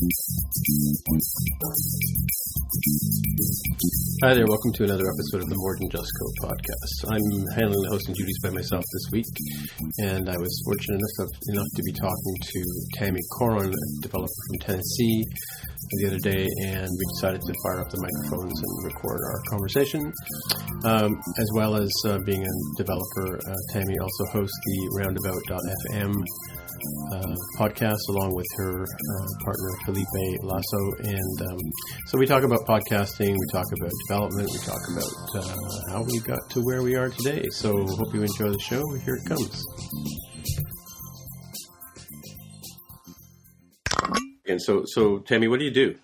Hi there, welcome to another episode of the More Than Just Code podcast. I'm handling the hosting duties by myself this week, and I was fortunate enough, enough to be talking to Tammy Coron, a developer from Tennessee, the other day, and we decided to fire up the microphones and record our conversation. Um, as well as uh, being a developer, uh, Tammy also hosts the Roundabout.fm uh, podcast along with her uh, partner Felipe Laso. And um, so we talk about podcasting, we talk about development, we talk about uh, how we got to where we are today. So hope you enjoy the show. Here it comes. And so, so Tammy, what do you do?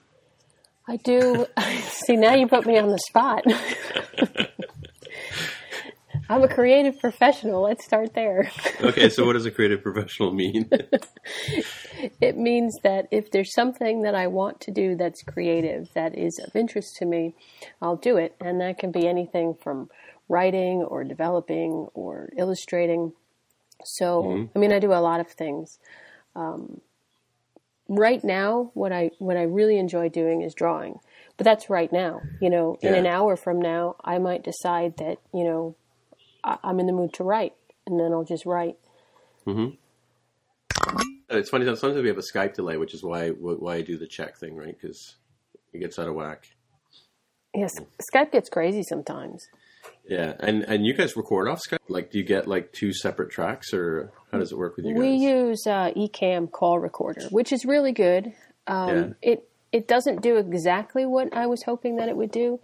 I do. See, now you put me on the spot. I'm a creative professional. Let's start there. okay, so what does a creative professional mean? it means that if there's something that I want to do that's creative, that is of interest to me, I'll do it. And that can be anything from writing or developing or illustrating. So, mm-hmm. I mean, I do a lot of things. Um, right now, what I what I really enjoy doing is drawing. But that's right now. You know, in an hour from now, I might decide that you know I'm in the mood to write, and then I'll just write. Mm-hmm. It's funny. Sometimes we have a Skype delay, which is why why I do the check thing, right? Because it gets out of whack. Yes, Skype gets crazy sometimes. Yeah, and and you guys record off Skype? Like, do you get like two separate tracks, or how does it work with you guys? We use uh, Ecamm Call Recorder, which is really good. Um, yeah. It it doesn't do exactly what I was hoping that it would do.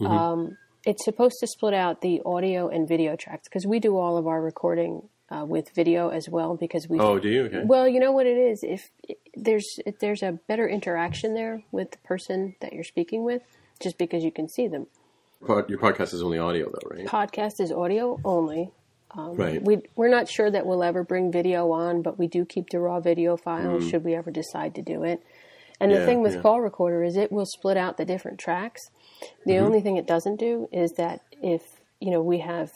Mm-hmm. Um, it's supposed to split out the audio and video tracks because we do all of our recording uh, with video as well because we. Oh, do you? Okay. Well, you know what it is. If, there's if there's a better interaction there with the person that you're speaking with, just because you can see them. Your podcast is only audio, though, right? Podcast is audio only. Um, right. We we're not sure that we'll ever bring video on, but we do keep the raw video files mm. should we ever decide to do it. And the thing with yeah. call recorder is it will split out the different tracks. The mm-hmm. only thing it doesn't do is that if, you know, we have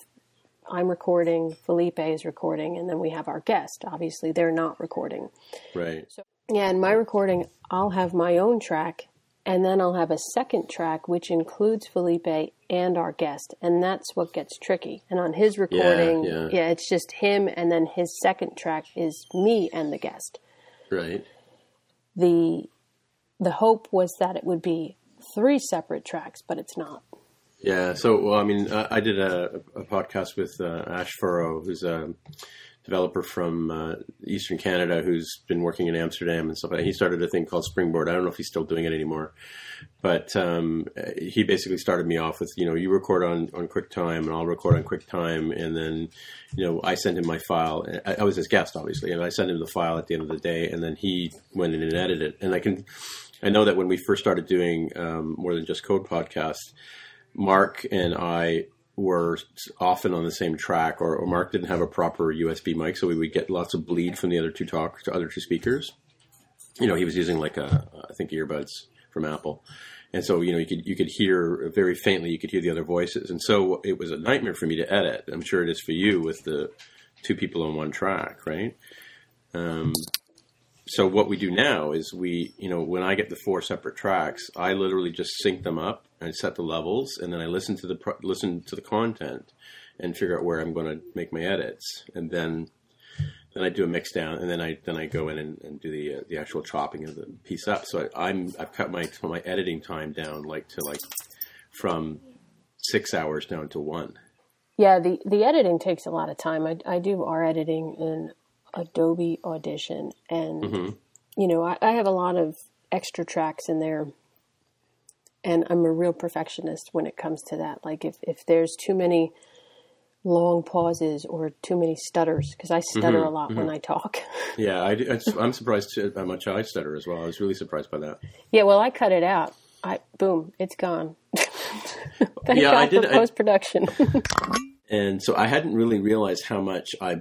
I'm recording, Felipe is recording, and then we have our guest. Obviously, they're not recording. Right. So, yeah, in my recording, I'll have my own track, and then I'll have a second track which includes Felipe and our guest, and that's what gets tricky. And on his recording, yeah, yeah. yeah it's just him, and then his second track is me and the guest. Right. The the hope was that it would be three separate tracks, but it's not. Yeah. So, well, I mean, I, I did a, a, podcast with uh, Ash Furrow, who's a developer from uh, Eastern Canada who's been working in Amsterdam and stuff. He started a thing called Springboard. I don't know if he's still doing it anymore, but um, he basically started me off with, you know, you record on, on QuickTime and I'll record on QuickTime. And then, you know, I send him my file. I, I was his guest, obviously, and I send him the file at the end of the day. And then he went in and edited it. And I can, I know that when we first started doing um, more than just code podcasts, Mark and I were often on the same track, or, or, Mark didn't have a proper USB mic, so we would get lots of bleed from the other two talk to other two speakers. You know, he was using like a I think earbuds from Apple, and so you know you could you could hear very faintly. You could hear the other voices, and so it was a nightmare for me to edit. I'm sure it is for you with the two people on one track, right? Um, so what we do now is we, you know, when I get the four separate tracks, I literally just sync them up and set the levels, and then I listen to the pro- listen to the content and figure out where I'm going to make my edits, and then then I do a mix down, and then I then I go in and, and do the uh, the actual chopping of the piece up. So I, I'm I've cut my my editing time down like to like from six hours down to one. Yeah, the the editing takes a lot of time. I I do our editing in Adobe Audition, and mm-hmm. you know, I, I have a lot of extra tracks in there and I'm a real perfectionist when it comes to that. Like if, if there's too many long pauses or too many stutters, because I stutter mm-hmm, a lot mm-hmm. when I talk. Yeah, I, am surprised how much I stutter as well. I was really surprised by that. Yeah, well, I cut it out. I boom, it's gone. Thank yeah, God I did post production. and so I hadn't really realized how much I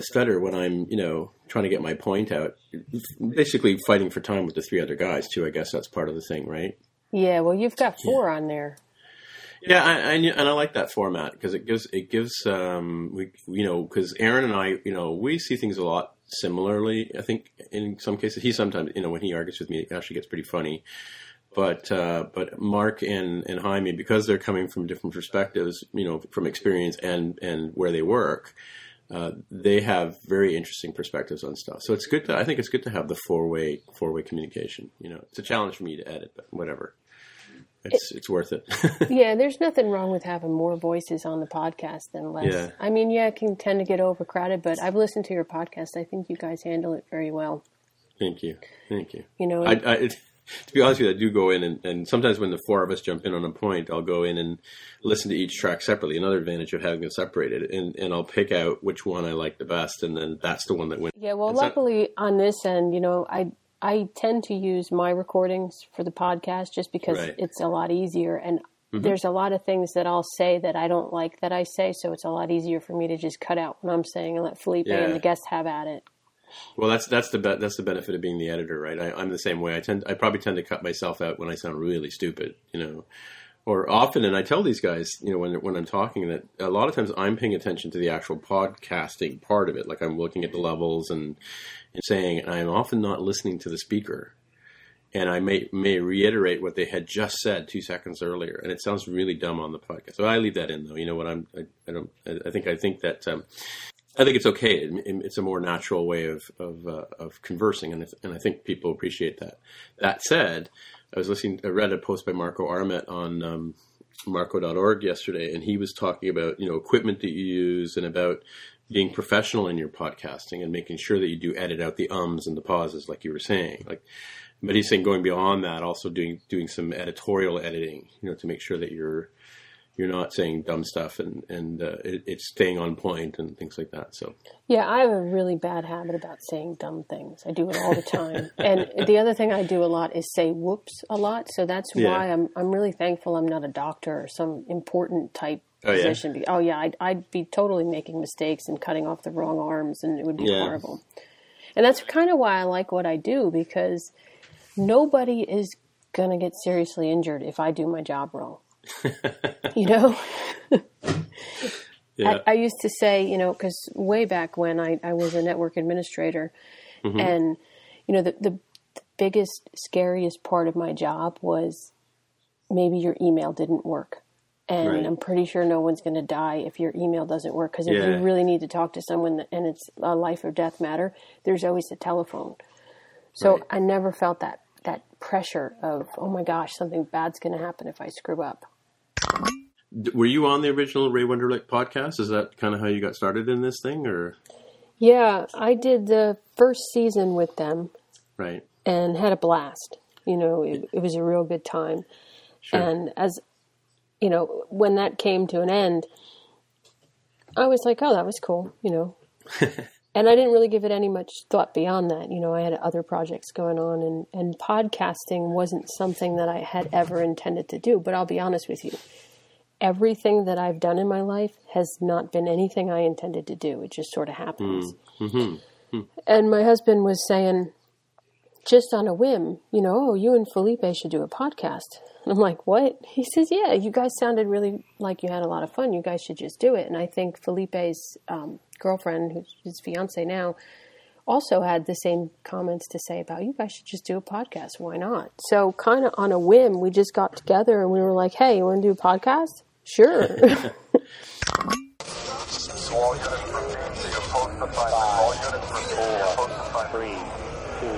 stutter when I'm, you know, trying to get my point out. Basically, fighting for time with the three other guys too. I guess that's part of the thing, right? Yeah, well, you've got four yeah. on there. Yeah, I, I, and I like that format because it gives it gives um, we you know because Aaron and I you know we see things a lot similarly. I think in some cases he sometimes you know when he argues with me it actually gets pretty funny. But uh, but Mark and, and Jaime because they're coming from different perspectives, you know, from experience and and where they work, uh, they have very interesting perspectives on stuff. So it's good to I think it's good to have the four way four way communication. You know, it's a challenge for me to edit, but whatever it's it's worth it. yeah, there's nothing wrong with having more voices on the podcast than less. Yeah. I mean, yeah, it can tend to get overcrowded, but I've listened to your podcast. I think you guys handle it very well. Thank you, thank you. You know, I, I, it, to be honest with you, I do go in and, and sometimes when the four of us jump in on a point, I'll go in and listen to each track separately. Another advantage of having it separated, and, and I'll pick out which one I like the best, and then that's the one that wins. yeah. Well, It's not- luckily on this end, you know, I I tend to use my recordings for the podcast just because Right. it's a lot easier and. Mm-hmm. There's a lot of things that I'll say that I don't like that I say, so it's a lot easier for me to just cut out what I'm saying and let Felipe Yeah. and the guests have at it. Well, that's that's the be- that's the benefit of being the editor, right? I, I'm the same way. I tend I probably tend to cut myself out when I sound really stupid, you know, or often. And I tell these guys, you know, when when I'm talking, that a lot of times I'm paying attention to the actual podcasting part of it, like I'm looking at the levels and and saying, and I'm often not listening to the speaker. And I may may reiterate what they had just said two seconds earlier, and it sounds really dumb on the podcast. So I leave that in, though. You know what? I'm I, I don't. I think I think that um, I think it's okay. It- It's a more natural way of of, uh, of conversing, and and I think people appreciate that. That said, I was listening. I read a post by Marco Arment on um, Marco.org yesterday, and he was talking about you know equipment that you use and about being professional in your podcasting and making sure that you do edit out the ums and the pauses, like you were saying. Like, but he's saying going beyond that, also doing doing some editorial editing, you know, to make sure that you're you're not saying dumb stuff and and uh, it, it's staying on point and things like that. So Yeah, I have a really bad habit about saying dumb things. I do it all the time. and the other thing I do a lot is say whoops a lot. So that's Yeah. why I'm I'm really thankful I'm not a doctor or some important type Oh, position. Be- Oh yeah, I'd, I'd be totally making mistakes and cutting off the wrong arms, and it would be Yeah. horrible. And that's kind of why I like what I do because nobody is going to get seriously injured if I do my job wrong. You know? yeah, I, I used to say, you know, because way back when I, I was a network administrator, mm-hmm. and you know, the, the the biggest, scariest part of my job was maybe your email didn't work, and Right. I'm pretty sure no one's going to die if your email doesn't work. Because if Yeah. you really need to talk to someone and it's a life or death matter, there's always a telephone. So Right. I never felt that that pressure of oh my gosh, something bad's going to happen if I screw up. Were you on the original Ray Wenderlich podcast? Is that kind of how you got started in this thing, or Yeah, I did the first season with them. right? and had a blast. You know, it, it was a real good time. Sure. And as you know, when that came to an end, I was like, "Oh, that was cool," you know. and I didn't really give it any much thought beyond that. You know, I had other projects going on, and and podcasting wasn't something that I had ever intended to do. But I'll be honest with you, everything that I've done in my life has not been anything I intended to do. It just sort of happens. Hmm. Mm-hmm. Hmm. And my husband was saying, just on a whim, you know, oh, you and Felipe should do a podcast. And I'm like, what? He says, yeah, you guys sounded really like you had a lot of fun. You guys should just do it. And I think Felipe's um, girlfriend, who's his fiance now, also had the same comments to say about you guys should just do a podcast. Why not? So, kind of on a whim, we just got together and we were like, hey, you want to do a podcast? Sure. All units proceed to your post assignment. All units proceed to your post assignment. Three, two,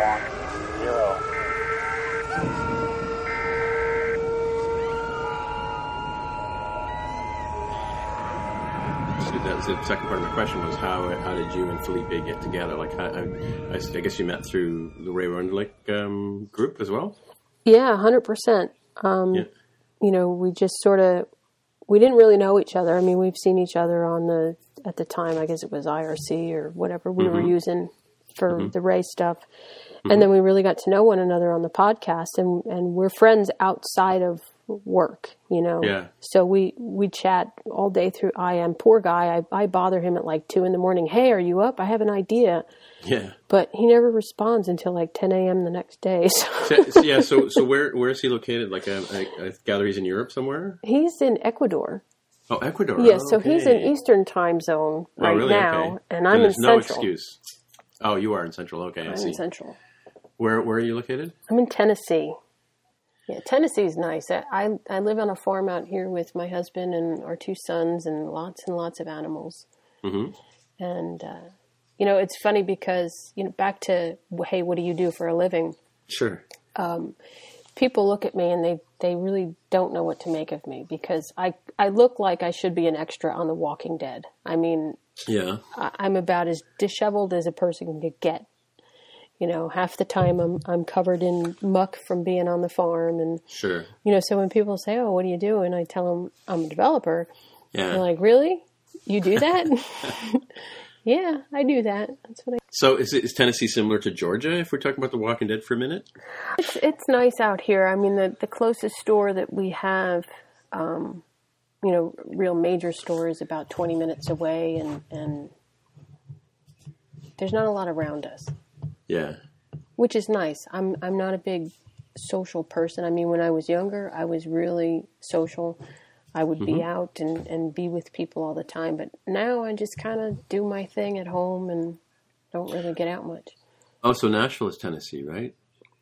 one, zero. That was the second part of my question was how how did you and Felipe get together? Like, how, I, I guess you met through the Ray Wenderlich um, group as well. yeah, 100%. Um, Yeah. you know, we just sort of we didn't really know each other. I mean, we've seen each other on the at the time. I guess it was IRC or whatever we were using for the Ray stuff, and then we really got to know one another on the podcast, and and we're friends outside of work, you know. Yeah. So we we chat all day through IM. Poor guy, I, I bother him at like two in the morning. Hey, are you up? I have an idea, Yeah. but he never responds until like ten a.m. the next day. So So- yeah. So so where where is he located? Like I a, a galleries in Europe somewhere? he's in Ecuador. Oh, Ecuador. Yeah, Oh, so he's in. Eastern time zone Oh, right really? now, Okay. and I'm in there's no Central. excuse. Oh, you are in Central. Okay, I I'm see. in Central. Where where are you located? I'm in Tennessee. Yeah, Tennessee's nice. I, I I live on a farm out here with my husband and our two sons and lots and lots of animals. Mhm. And uh, you know, it's funny because you know, back to hey, what do you do for a living? Sure. People look at me and they they really don't know what to make of me because I I look like I should be an extra on The Walking Dead. I mean, Yeah. I- I'm about as disheveled as a person could get. You know, half the time I'm I'm covered in muck from being on the farm, and Sure. you know, so when people say, "Oh, what do you do?" and I tell them I'm a developer, Yeah. they're like, "Really? You do that?" yeah, I do that. That's what I. so is, it, is Tennessee similar to Georgia? If we're talking about The Walking Dead for a minute. It's it's nice out here. I mean, the the closest store that we have, um, you know, real major store is about 20 minutes away, and and there's not a lot around us. Yeah. which is nice. I'm I'm not a big social person. I mean, when I was younger, I was really social. I would be out and, and be with people all the time, but now I just kind of do my thing at home and don't really get out much. Oh, so Nashville is Tennessee, right?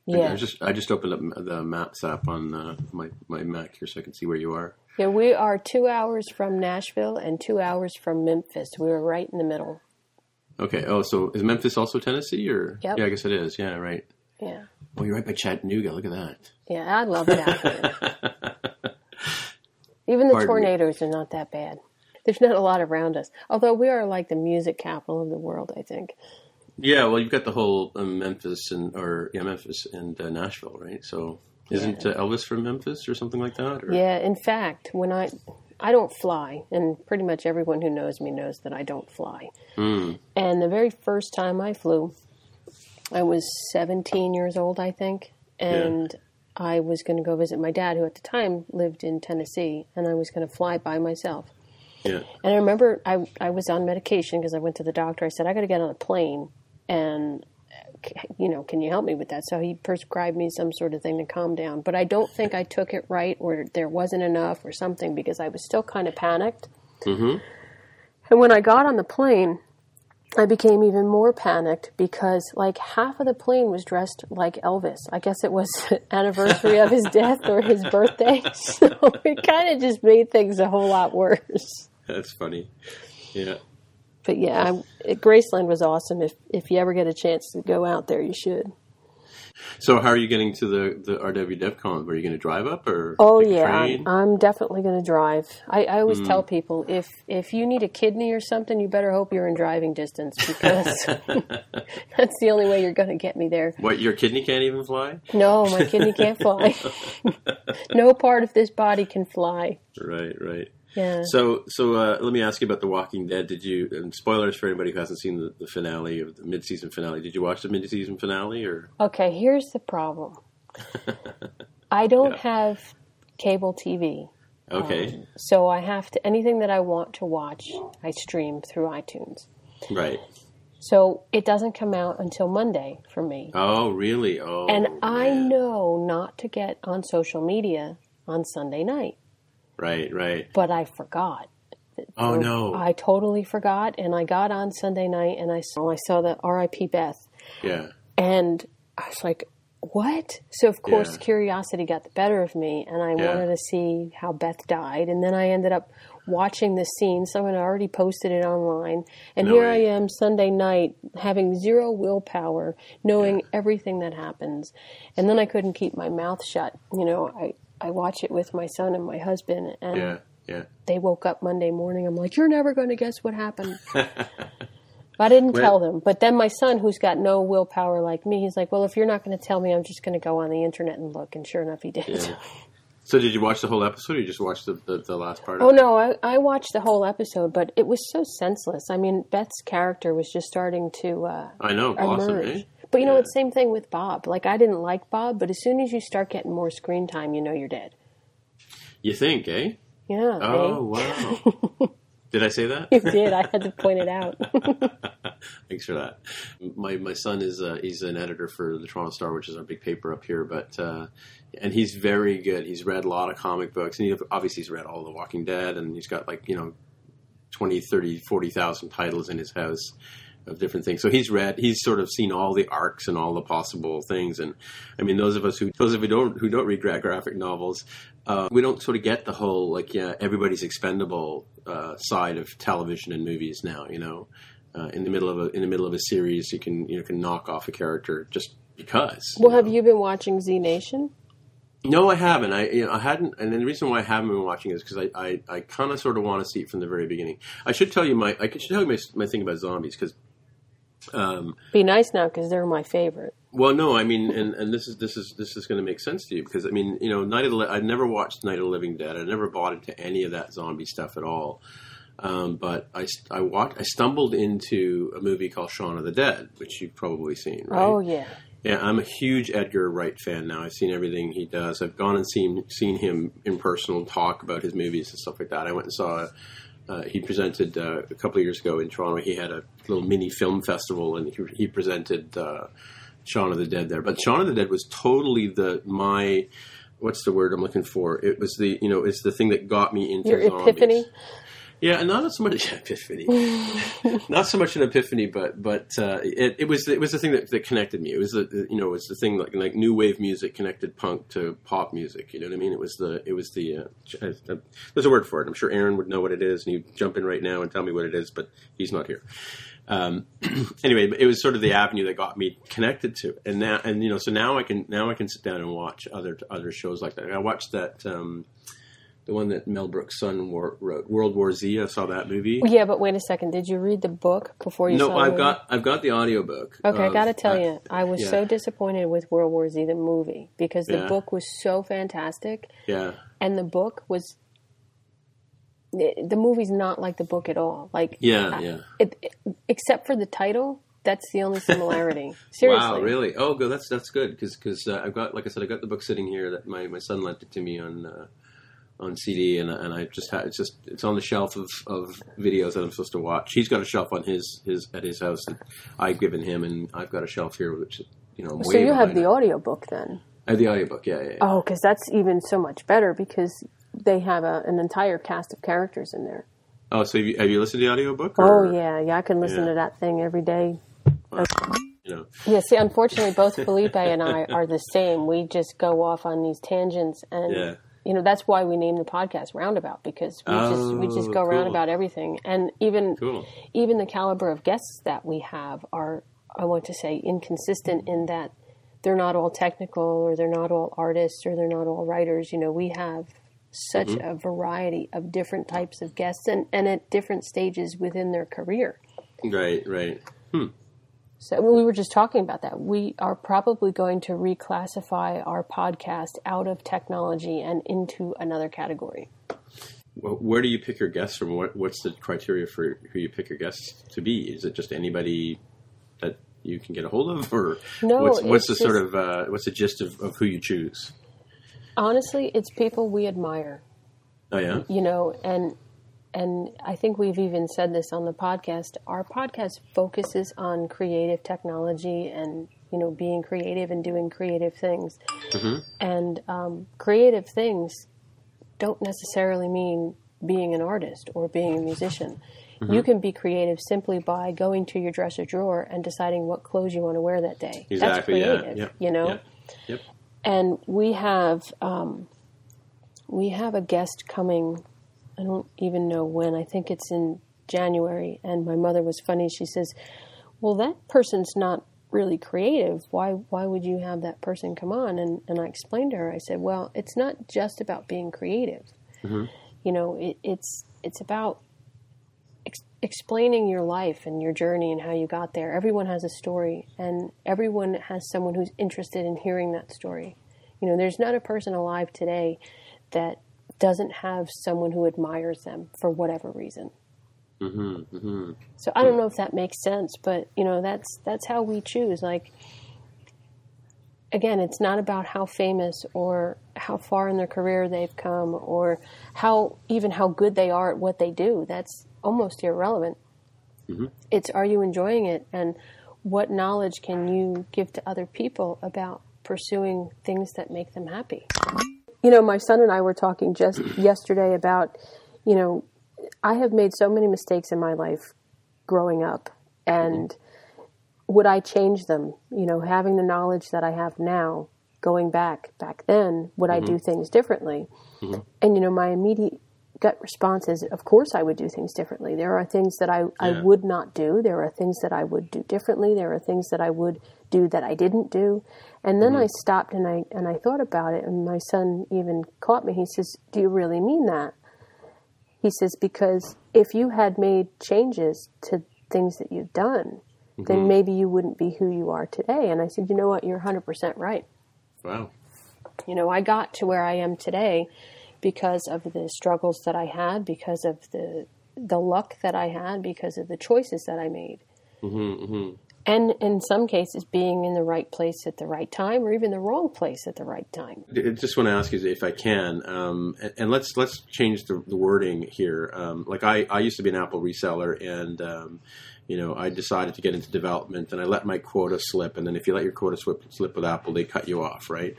I Yeah, just I just opened up the Maps app on uh, my my Mac here so I can see where you are. yeah. We are two hours from Nashville and two hours from Memphis. We were right in the middle. Okay. Oh, so is Memphis also Tennessee, or Yep. yeah, I guess it is. Yeah, right. Yeah, Oh, you're right by Chattanooga. Look at that. yeah. I love it out here. Even the Pardon me. tornadoes are not that bad. There's not a lot around us. Although we are like the music capital of the world, I think. Yeah, well, you've got the whole um, Memphis and or yeah, Memphis and uh, Nashville, right? So isn't uh, Elvis from Memphis or something like that? Or? Yeah, in fact, when I I don't fly, and pretty much everyone who knows me knows that I don't fly. Mm. And the very first time I flew, I was 17 years old, I think, and I was going to go visit my dad, who at the time lived in Tennessee, and I was going to fly by myself. Yeah. And I remember I I was on medication because I went to the doctor. I said I got to get on a plane, and you know, can you help me with that? So he prescribed me some sort of thing to calm down. But I don't think I took it right, or there wasn't enough, or something, because I was still kind of panicked. Mhm. And when I got on the plane, I became even more panicked because like half of the plane was dressed like Elvis. I guess it was anniversary of his death or his birthday. So it kind of just made things a whole lot worse. That's funny. Yeah. But yeah, I, Graceland was awesome. If if you ever get a chance to go out there, you should. So how are you getting to the the RW DevCon? Are you going to drive up or? Oh yeah. I'm definitely going to drive. I, I always Hmm. tell people if if you need a kidney or something, you better hope you're in driving distance because that's the only way you're going to get me there. What your kidney can't even fly? No, my kidney can't fly. no part of this body can fly. Right, right. Yeah. So, so uh, let me ask you about The Walking Dead. Did you? And spoilers for anybody who hasn't seen the, the finale of the mid-season finale. Did you watch the mid-season finale or? Okay, here's the problem. I don't Yeah. have cable TV. Okay, So I have to anything that I want to watch, I stream through iTunes. right. So it doesn't come out until Monday for me. Oh, really? Oh, and I know not to get on social media on Sunday night, Right, right. but I forgot. Oh no. I totally forgot and I got on Sunday night and I saw I saw the RIP Beth yeah. and I was like, "What?" So of course Yeah. curiosity got the better of me and I Yeah. wanted to see how Beth died and then I ended up watching the scene. Someone had already posted it online and No here way. I am Sunday night having zero willpower, knowing everything that happens. And then I couldn't keep my mouth shut. You know, I I watch it with my son and my husband and Yeah, yeah. they woke up Monday morning. I'm like, you're never going to guess what happened. I didn't Well- tell them. But then my son, who's got no willpower like me, he's like, well, if you're not going to tell me, I'm just going to go on the internet and look. And sure enough, he did. Yeah. So, did you watch the whole episode, or you just watched the, the, the last part? Oh it? no, I, I watched the whole episode, but it was so senseless. I mean, Beth's character was just starting to uh, I know. Awesome, emerge. eh? But you know, Yeah. it's same thing with Bob. Like I didn't like Bob, but as soon as you start getting more screen time, you know you're dead. You think, eh? Yeah. Oh, eh? wow. Did I say that? You did. I had to point it out. Thanks for that. My my son is uh, he's an editor for the Toronto Star, which is our big paper up here. But uh, and he's very good. He's read a lot of comic books, and he, obviously he's read all the Walking Dead, and he's got like you know 20, 30, 40,000 titles in his house of different things. So he's read, he's sort of seen all the arcs and all the possible things. And I mean, those of us who, those of who don't, who don't read graphic novels, uh, we don't sort of get the whole, like, yeah, everybody's expendable, uh, side of television and movies now, you know, uh, in the middle of a, in the middle of a series, you can, you know, can knock off a character just because. well, know? have you been watching Z Nation? No, I haven't. I you know, I hadn't, and the reason why I haven't been watching is because I, I, I kind of sort of want to see it from the very beginning. I should tell you my I should tell you my, my thing about zombies because, um, Be nice now because they're my favorite. well, no, I mean, and, and this is this is this is going to make sense to you because I mean, you know, Night of the Li- I've never watched Night of the Living Dead. I never bought into any of that zombie stuff at all. Um, but I I watched I stumbled into a movie called Shaun of the Dead, which you've probably seen. Right? Oh yeah. Yeah, I'm a huge Edgar Wright fan now. I've seen everything he does. I've gone and seen seen him in personal talk about his movies and stuff like that. I went and saw. Uh, he presented uh, a couple of years ago in Toronto. He had a little mini film festival, and he, he presented uh, Shaun of the Dead there. But Shaun of the Dead was totally the my what's the word I'm looking for? It was the you know it's the thing that got me into Your zombies. epiphany. Yeah, and not so much epiphany, not so much an epiphany, but but uh, it, it was it was the thing that, that connected me. It was the you know it was the thing like like new wave music connected punk to pop music. You know what I mean? It was the it was the uh, uh, there's a word for it. I'm sure Aaron would know what it is, and he'd jump in right now and tell me what it is, but he's not here. Um, anyway, it was sort of the avenue that got me connected to, it. and now and you know so now I can now I can sit down and watch other other shows like that. I watched that. Um, the one that Mel Brooks' son war, wrote, World War Z. I saw that movie. Yeah, but wait a second. Did you read the book before you No, saw I've movie? got I've got the audiobook. Okay, I got to tell uh, you, I was yeah. so disappointed with World War Z, the movie, because the Yeah. book was so fantastic, Yeah, and the book was. The movie's not like the book at all. Like yeah, I- yeah. it, it- except for the title, that's the only similarity. Seriously. Wow, really? Oh, good. That's that's good because uh, I've got like I said, I've got the book sitting here that my, my son lent it to me on uh, on CD, and and I just had it's just it's on the shelf of, of videos that I'm supposed to watch. He's got a shelf on his his at his house that I've given him, and I've got a shelf here which you know. So you have the it. audiobook then? I have the audiobook. Yeah, yeah. yeah. Oh, because that's even so much better because they have a, an entire cast of characters in there. Oh, so have you, have you listened to the audiobook? Oh yeah, yeah, I can listen Yeah. to that thing every day. You know. Yeah, see, unfortunately, both Felipe and I are the same. We just go off on these tangents, and Yeah. You know that's why we named the podcast Roundabout because we just we just Oh, go cool. around about everything, and even Cool. even the caliber of guests that we have are, I want to say, inconsistent in that they're not all technical, or they're not all artists, or they're not all writers. You know, we have such Mm-hmm. a variety of different types of guests, and and at different stages within their career. Right, right. So we were just talking about that. We are probably going to reclassify our podcast out of technology and into another category. Well, where do you pick your guests from? What, what's the criteria for who you pick your guests to be? Is it just anybody that you can get a hold of, or No, what's, what's the it's sort of uh, what's the gist of, of who you choose? Honestly, it's people we admire, Oh yeah, you know, and and I think we've even said this on the podcast. Our podcast focuses on creative technology and you know being creative and doing creative things, and um, creative things don't necessarily mean being an artist or being a musician. You can be creative simply by going to your dresser drawer and deciding what clothes you want to wear that day. exactly. That's creative, yeah, yeah, you know. yeah. Yep. And we have um, we have a guest coming. I don't even know when. I think it's in January. And my mother was funny. She says, "Well, that person's not really creative. Why why would you have that person come on?" And and I explained to her. I said, "Well, it's not just about being creative. Mm-hmm. You know, it, it's it's about ex- explaining your life and your journey and how you got there. Everyone has a story, and everyone has someone who's interested in hearing that story. You know, there's not a person alive today that doesn't have someone who admires them for whatever reason. Mm-hmm, So I don't know if that makes sense, but you know, that's that's how we choose. Like, again, it's not about how famous or how far in their career they've come or how even how good they are at what they do. That's almost irrelevant. It's are you enjoying it and what knowledge can you give to other people about pursuing things that make them happy? You know, my son and I were talking just yesterday about, you know, I have made so many mistakes in my life growing up and would I change them? You know, having the knowledge that I have now, going back back then, would I do mm-hmm. things differently? Mm-hmm. And you know, my immediate gut response is, of course, I would do things differently. There are things that I, I would not do. There are things that I would do differently. There are things that I would do that I didn't do. And then I mm-hmm. stopped and I and I thought about it. And my son even caught me. He says, "Do you really mean that?" He says, "Because if you had made changes to things that you've done." Then mm-hmm. maybe you wouldn't be who you are today. And I said, you know what? You're 100% right. Wow. You know, I got to where I am today because of the struggles that I had, because of the the luck that I had, because of the choices that I made. And in some cases, being in the right place at the right time, or even the wrong place at the right time. I just want to ask you if I can, um, and, and let's let's change the, the wording here. Um, like I, I used to be an Apple reseller, and um, you know I decided to get into development, and I let my quota slip. And then if you let your quota slip, slip with Apple, they cut you off, right?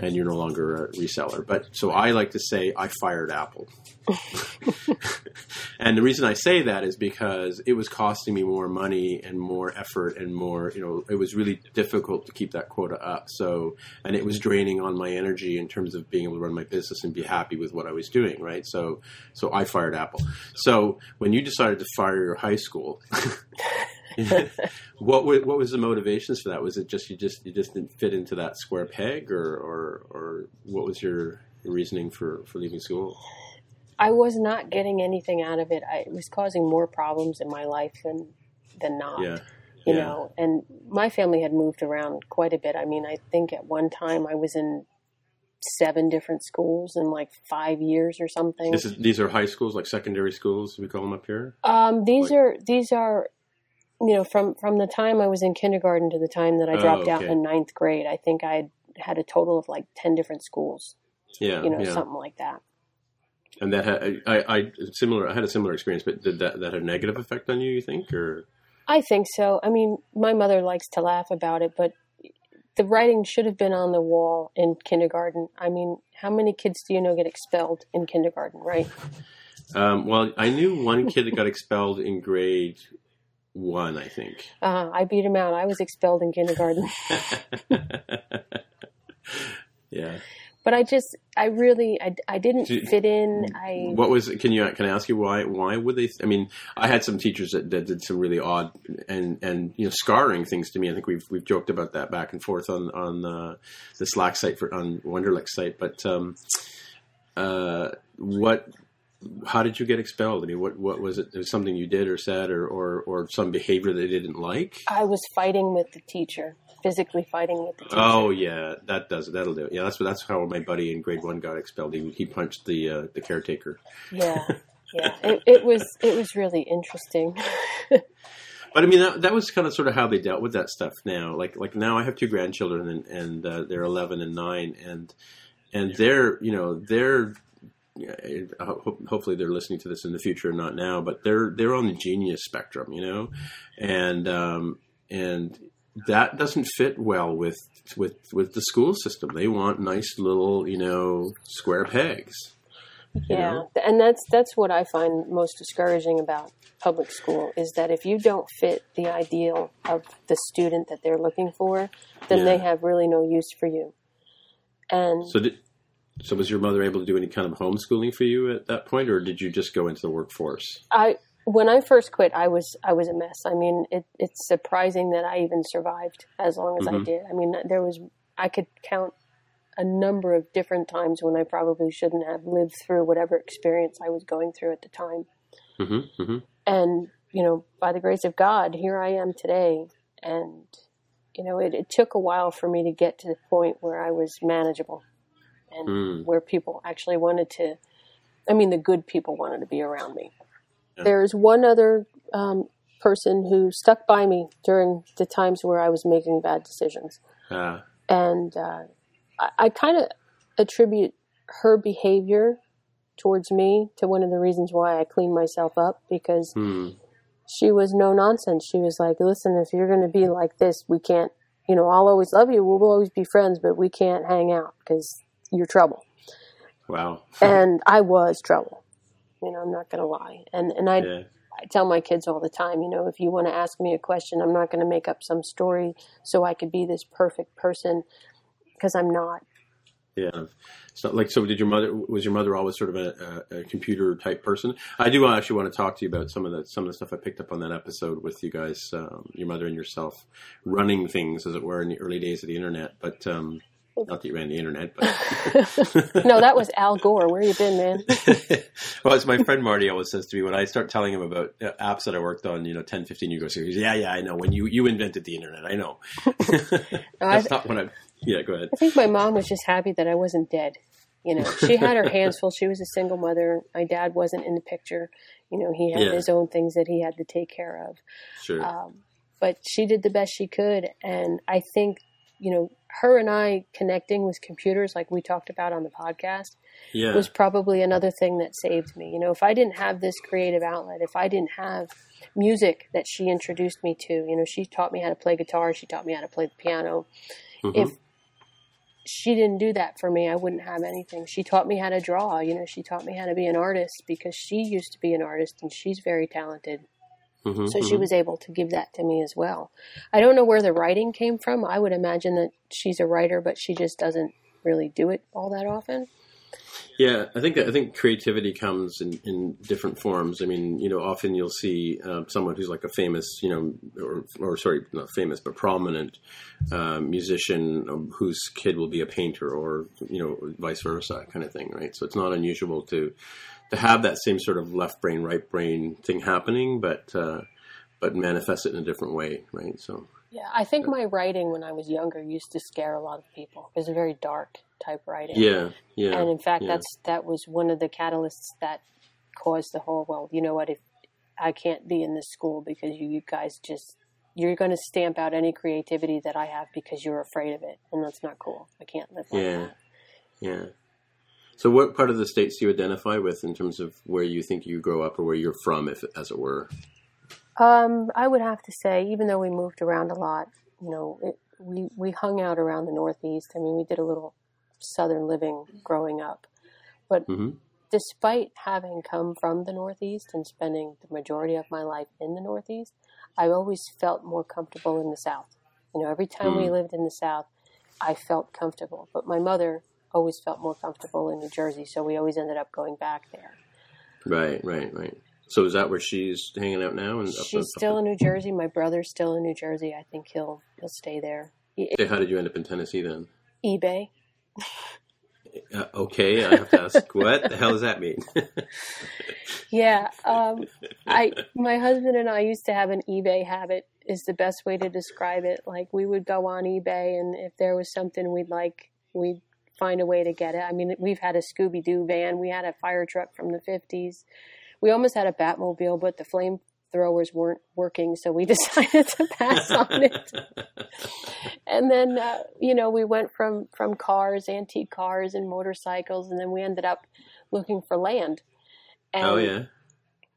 And you're no longer a reseller. But so I like to say I fired Apple. and the reason I say that is because it was costing me more money and more effort and more, you know, it was really difficult to keep that quota up. So, and it was draining on my energy in terms of being able to run my business and be happy with what I was doing, right? So, so I fired Apple. So when you decided to fire your high school, what wa- what was the motivations for that? Was it just you just you just didn't fit into that square peg, or or, or what was your reasoning for for leaving school? I was not getting anything out of it. I, it was causing more problems in my life than than not. Yeah. you Yeah. know and my family had moved around quite a bit i mean i think at one time i was in seven different schools in like five years or something This is, these are high schools, like secondary schools, we call them up here. um, these Like- are these are you know from from the time i was in kindergarten to the time that i Oh, dropped out in ninth grade i think i had had a total of like 10 different schools Yeah, you know yeah. something like that And that had, I, I similar. I had a similar experience, but did that that have a negative effect on you? You think, or i think so i mean my mother likes to laugh about it but the writing should have been on the wall in kindergarten i mean how many kids do you know get expelled in kindergarten right um, well, I knew one kid that got expelled in grade one. I think. Uh, I beat him out. I was expelled in kindergarten. yeah. but I just, I really, I, I didn't fit in. I, What was? Can you? Can I ask you why? Why would they? I mean, I had some teachers that, that did some really odd and and you know scarring things to me. I think we've we've joked about that back and forth on on uh, the Slack site for on Wenderlich site. But um, uh, what? How did you get expelled? I mean, what what was it? Was something you did or said, or or, or some behavior they didn't like? I was fighting with the teacher, physically fighting with the teacher. Oh yeah, that does that'll do it. Yeah, that's that's how my buddy in grade one got expelled. He he punched the uh, the caretaker. Yeah, yeah. It, it was, it was really interesting. But I mean, that, that was kind of sort of how they dealt with that stuff. Now, like like now, I have two grandchildren, and, and uh, they're eleven and nine, and and they're you know they're yeah, hopefully they're listening to this in the future, and not now, but they're they're on the genius spectrum, you know, and um, and that doesn't fit well with with with the school system. They want nice little you know square pegs. Yeah, know? and that's that's what I find most discouraging about public school is that if you don't fit the ideal of the student that they're looking for, then they have really no use for you. And So did. So was your mother able to do any kind of homeschooling for you at that point, or did you just go into the workforce? I when I first quit, I was I was a mess. I mean, it, it's surprising that I even survived as long as I Mhm. did. I mean, there was I could count a number of different times when I probably shouldn't have lived through whatever experience I was going through at the time. Mm-hmm, mm-hmm. And you know, by the grace of God, here I am today. And you know, it, it took a while for me to get to the point where I was manageable and Mm. where people actually wanted to. I mean, the good people wanted to be around me. Yeah. There's one other um, person who stuck by me during the times where I was making bad decisions, Uh, and uh, I, I kind of attribute her behavior towards me to one of the reasons why I cleaned myself up because Hmm. she was no nonsense. She was like, listen, if you're going to be like this, we can't, you know, I'll always love you. We'll always be friends, but we can't hang out because you're trouble. Wow. And I was trouble. You know, I'm not going to lie. And, and I, yeah. I tell my kids all the time, you know, if you want to ask me a question, I'm not going to make up some story so I could be this perfect person because I'm not. Yeah. So, like, so did your mother? Was your mother always sort of a, a, a computer type person? I do actually want to talk to you about some of the some of the stuff I picked up on that episode with you guys, um, your mother and yourself, running things as it were in the early days of the internet. But um, not that you ran the internet, but No, that was Al Gore. Where you been, man? well, it's my friend Marty always says to me when I start telling him about uh, apps that I worked on, you know, 10, 15 years ago, he goes, yeah, yeah, I know. When you, you invented the internet, I know. That's not when I, yeah, go ahead. I think my mom was just happy that I wasn't dead. You know, she had her hands full. She was a single mother. My dad wasn't in the picture. You know, he had Yeah. his own things that he had to take care of. Sure. Um, but she did the best she could. And I think, you know, her and I connecting with computers, like we talked about on the podcast, yeah. was probably another thing that saved me. You know, if I didn't have this creative outlet, if I didn't have music that she introduced me to, you know, she taught me how to play guitar, she taught me how to play the piano. Mhm. If she didn't do that for me, I wouldn't have anything. She taught me how to draw, you know, she taught me how to be an artist because she used to be an artist and she's very talented. Mhm, So she mhm. was able to give that to me as well. I don't know where the writing came from. I would imagine that she's a writer, but she just doesn't really do it all that often. Yeah, I think I think creativity comes in, in different forms. I mean, you know, often you'll see uh, someone who's like a famous, you know, or, or sorry, not famous, but prominent um, musician um, whose kid will be a painter, or you know, vice versa, kind of thing, right? So it's not unusual to to have that same sort of left brain, right brain thing happening, but uh, but manifest it in a different way, right? So Yeah, I think my writing when I was younger used to scare a lot of people. It was a very dark type writing. yeah, yeah, and in fact, yeah. that's that was one of the catalysts that caused the whole. Well, you know what? If I can't be in this school because you, you guys just you're going to stamp out any creativity that I have because you're afraid of it, and that's not cool. I can't live like that. Yeah. that. Yeah. So, what part of the states do you identify with in terms of where you think you grow up or where you're from, if as it were? Um, I would have to say, even though we moved around a lot, you know, it, we we hung out around the Northeast. I mean, we did a little Southern living growing up, but hmm despite having come from the Northeast and spending the majority of my life in the Northeast, I always felt more comfortable in the South. You know, every time we Mm. lived in the South, I felt comfortable. But my mother always felt more comfortable in New Jersey, so we always ended up going back there. Right, right, right. So, is that where she's hanging out now? And She's up- still in New Jersey. My brother's still in New Jersey. I think he'll he'll stay there. How did you end up in Tennessee then? eBay. Uh, okay, I have to ask, what the hell does that mean? Yeah, um, I my husband and I used to have an eBay habit. Is the best way to describe it. Like we would go on eBay, and if there was something we'd like, we'd find a way to get it. I mean, we've had a Scooby Doo van, we had a fire truck from the fifties, we almost had a Batmobile, but the flame throwers weren't working, so we decided to pass on it. And then, uh, you know, we went from from cars, antique cars, and motorcycles, and then we ended up looking for land. And oh yeah,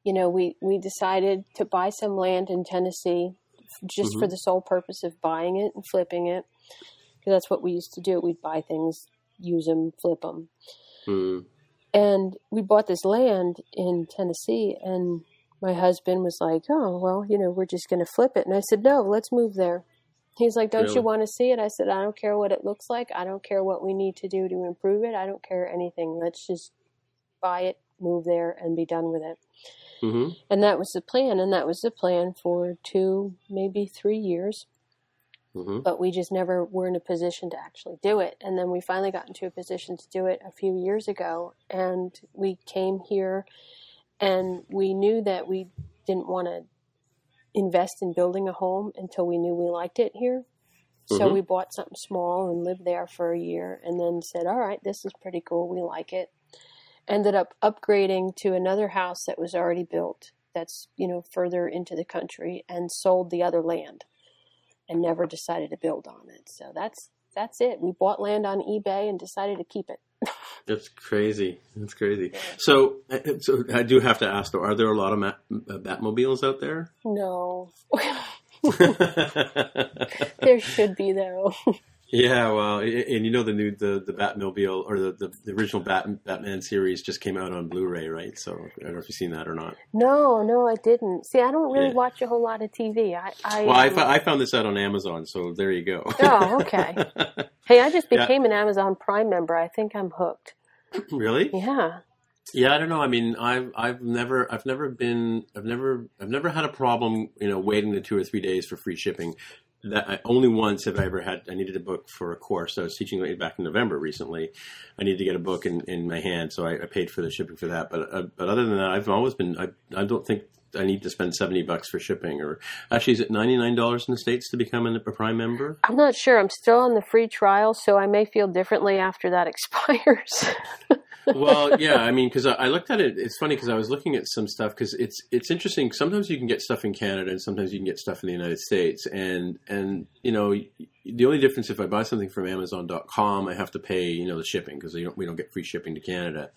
you know, we, we decided to buy some land in Tennessee just for Mhm. the sole purpose of buying it and flipping it. Because that's what we used to do. We'd buy things, use them, flip them. mm. And we bought this land in Tennessee, and my husband was like, Oh, well, you know, we're just going to flip it. And I said, No, let's move there. He's like, Don't Really? you want to see it? I said, I don't care what it looks like. I don't care what we need to do to improve it. I don't care anything. Let's just buy it, move there, and be done with it. hmm And that was the plan, and that was the plan for two, maybe three years. Hmm But we just never were in a position to actually do it. And then we finally got into a position to do it a few years ago. And we came here and we knew that we didn't want to invest in building a home until we knew we liked it here. So Mhm. we bought something small and lived there for a year and then said, all right, this is pretty cool. We like it. Ended up upgrading to another house that was already built that's, you know, further into the country and sold the other land and never decided to build on it. So that's that's it. We bought land on eBay and decided to keep it. That's crazy. That's crazy. So, so I do have to ask though: Are there a lot of Batmobiles out there? No. there should be though. Yeah, well, and you know the new the the Batmobile or the the, the original Bat, Batman series just came out on Blu-ray, right? So I don't know if you've seen that or not. No, no, I didn't. See, I don't really Yeah. watch a whole lot of TV. I, I, Well, I, um, I found this out on Amazon, so there you go. Oh, okay. hey, I just Yeah. became an Amazon Prime member. I think I'm hooked. really? Yeah. Yeah, I don't know. I mean, I've I've never I've never been I've never I've never had a problem, you know, waiting the two or three days for free shipping. That I, only once have I ever had. I needed a book for a course. I was teaching back in November recently. I needed to get a book in, in my hand, so I, I paid for the shipping for that. But uh, but other than that, I've always been. I I don't think I need to spend seventy bucks for shipping. Or actually, is it ninety nine dollars in the states to become a, Prime member? I'm not sure. I'm still on the free trial, so I may feel differently after that expires. well, yeah, I mean, because I, I looked at it. It's funny because I was looking at some stuff because it's it's interesting. Sometimes you can get stuff in Canada, and sometimes you can get stuff in the United States. And and you know, the only difference if I buy something from Amazon.com, I have to pay you know the shipping because don't, we don't get free shipping to Canada.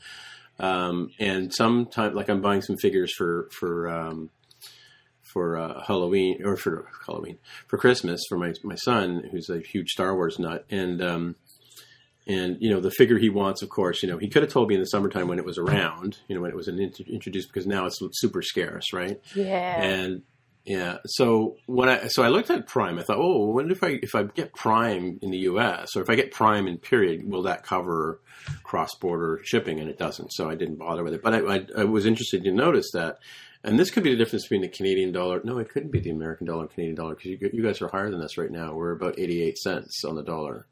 Um, and sometimes, like I'm buying some figures for for um, for uh, Halloween or for Halloween for Christmas for my my son who's a huge Star Wars nut and. Um, and you know the figure he wants, of course. You know he could have told me in the summertime when it was around. You know when it was int- introduced because now it's super scarce, right? yeah. And yeah, so when I so I looked at Prime, I thought, oh, what if I if I get Prime in the U.S. or if I get Prime in period, will that cover cross border shipping? And it doesn't, so I didn't bother with it. But I, I, I was interested to notice that. And this could be the difference between the Canadian dollar. No, it couldn't be the American dollar and Canadian dollar because you, you guys are higher than us right now. We're about 88 cents on the dollar.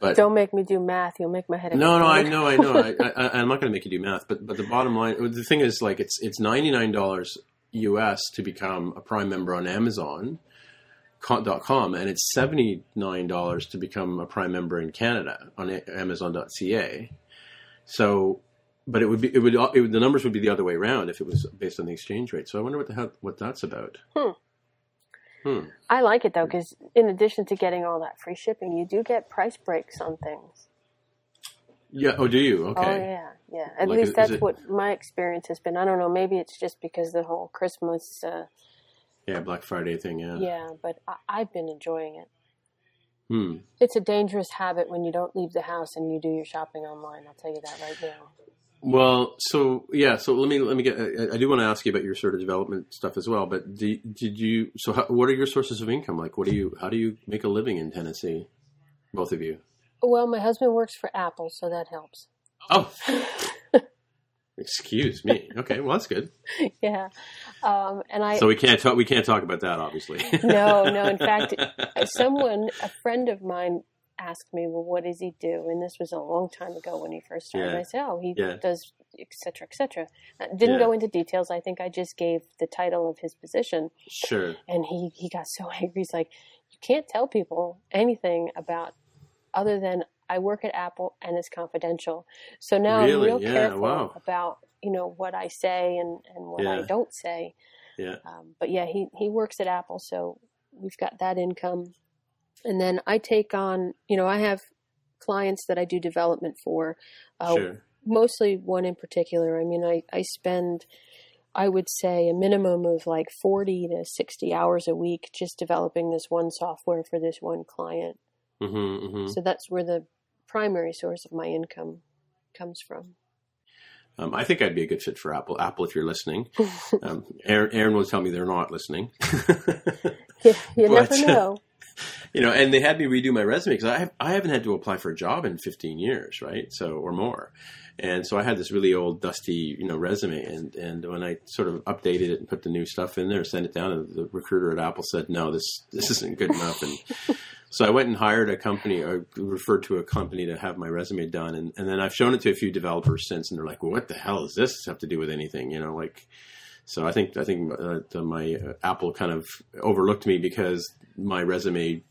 But Don't make me do math. You'll make my head. no, no, I know, I know. I, I, I'm not going to make you do math, but but the bottom line, the thing is, like, it's it's ninety nine dollars US to become a Prime member on Amazon. dot com and it's seventy nine dollars to become a Prime member in Canada on Amazon.ca. So, but it would be it would, it would the numbers would be the other way around if it was based on the exchange rate. So I wonder what the hell what that's about. Hmm. Hmm. I like it though because in addition to getting all that free shipping, you do get price breaks on things. Yeah. Oh, do you? Okay. Oh yeah, yeah. At Like, least that's it- what my experience has been. I don't know. Maybe it's just because the whole Christmas. Uh, Yeah, Black Friday thing. Yeah. yeah, but I, I've been enjoying it. Hmm. It's a dangerous habit when you don't leave the house and you do your shopping online. I'll tell you that right now. Well, so yeah, so let me let me get. I, I do want to ask you about your sort of development stuff as well. But do, did you? So, how, what are your sources of income? Like, what do you? How do you make a living in Tennessee? Both of you. Well, my husband works for Apple, so that helps. Oh, excuse me. Okay, well that's good. yeah, um, and I So we can't talk. We can't talk about that, obviously. no, no. In fact, someone, a friend of mine, asked me, "Well, what does he do?" And this was a long time ago when he first started. Yeah. I said, "Oh, he Yeah. does, etc. cetera, et cetera." Uh, didn't Yeah. go into details. I think I just gave the title of his position, sure. and he he got so angry. He's like, "You can't tell people anything about other than I work at Apple and it's confidential." So now I'm real Yeah, careful wow. about you know what I say and and what I don't say. Yeah. Um, but yeah, he, he works at Apple, so we've got that income. And then I take on, you know, I have clients that I do development for, uh, Sure. mostly one in particular. I mean, I, I spend, I would say, a minimum of like 40 to 60 hours a week just developing this one software for this one client. Mm-hmm, mm-hmm. So that's where the primary source of my income comes from. Um, I think I'd be a good fit for Apple. Apple, if you're listening, um, Aaron, Aaron will tell me they're not listening. you you never But- know. you know, and they had me redo my resume because I have, I haven't had to apply for a job in 15 years, right? So or more, and so I had this really old, dusty, you know, resume, and and when I sort of updated it and put the new stuff in there, sent it down, and the recruiter at Apple said, no, this this isn't good enough, and so I went and hired a company or referred to a company to have my resume done, and and then I've shown it to a few developers since, and they're like, well, what the hell does this have to do with anything, you know, like. So I think I think uh, my uh, Apple kind of overlooked me because my resume,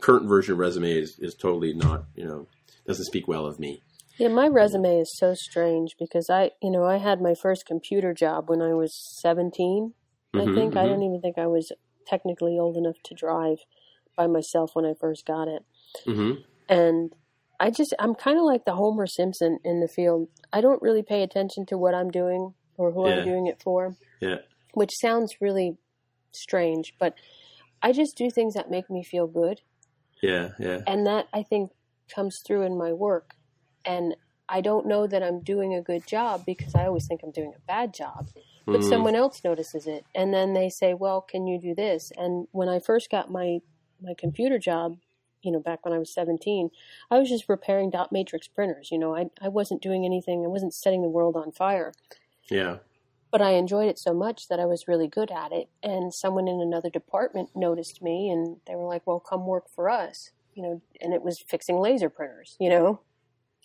current version of resume is, is totally not you know doesn't speak well of me. Yeah, my resume is so strange because I, you know, I had my first computer job when I was 17. I Mhm, think I mhm. don't even think I was technically old enough to drive by myself when I first got it. hmm And I just I'm kind of like the Homer Simpson in the field. I don't really pay attention to what I'm doing or who Yeah. I'm doing it for, Yeah. which sounds really strange, but I just do things that make me feel good, Yeah. Yeah. and that I think comes through in my work. And I don't know that I'm doing a good job because I always think I'm doing a bad job. But Mm. someone else notices it, and then they say, "Well, can you do this?" And when I first got my my computer job, you know, back when I was 17, I was just repairing dot matrix printers. You know, I I wasn't doing anything. I wasn't setting the world on fire. Yeah. But I enjoyed it so much that I was really good at it. And someone in another department noticed me, and they were like, "Well, come work for us." You know, and it was fixing laser printers. You know,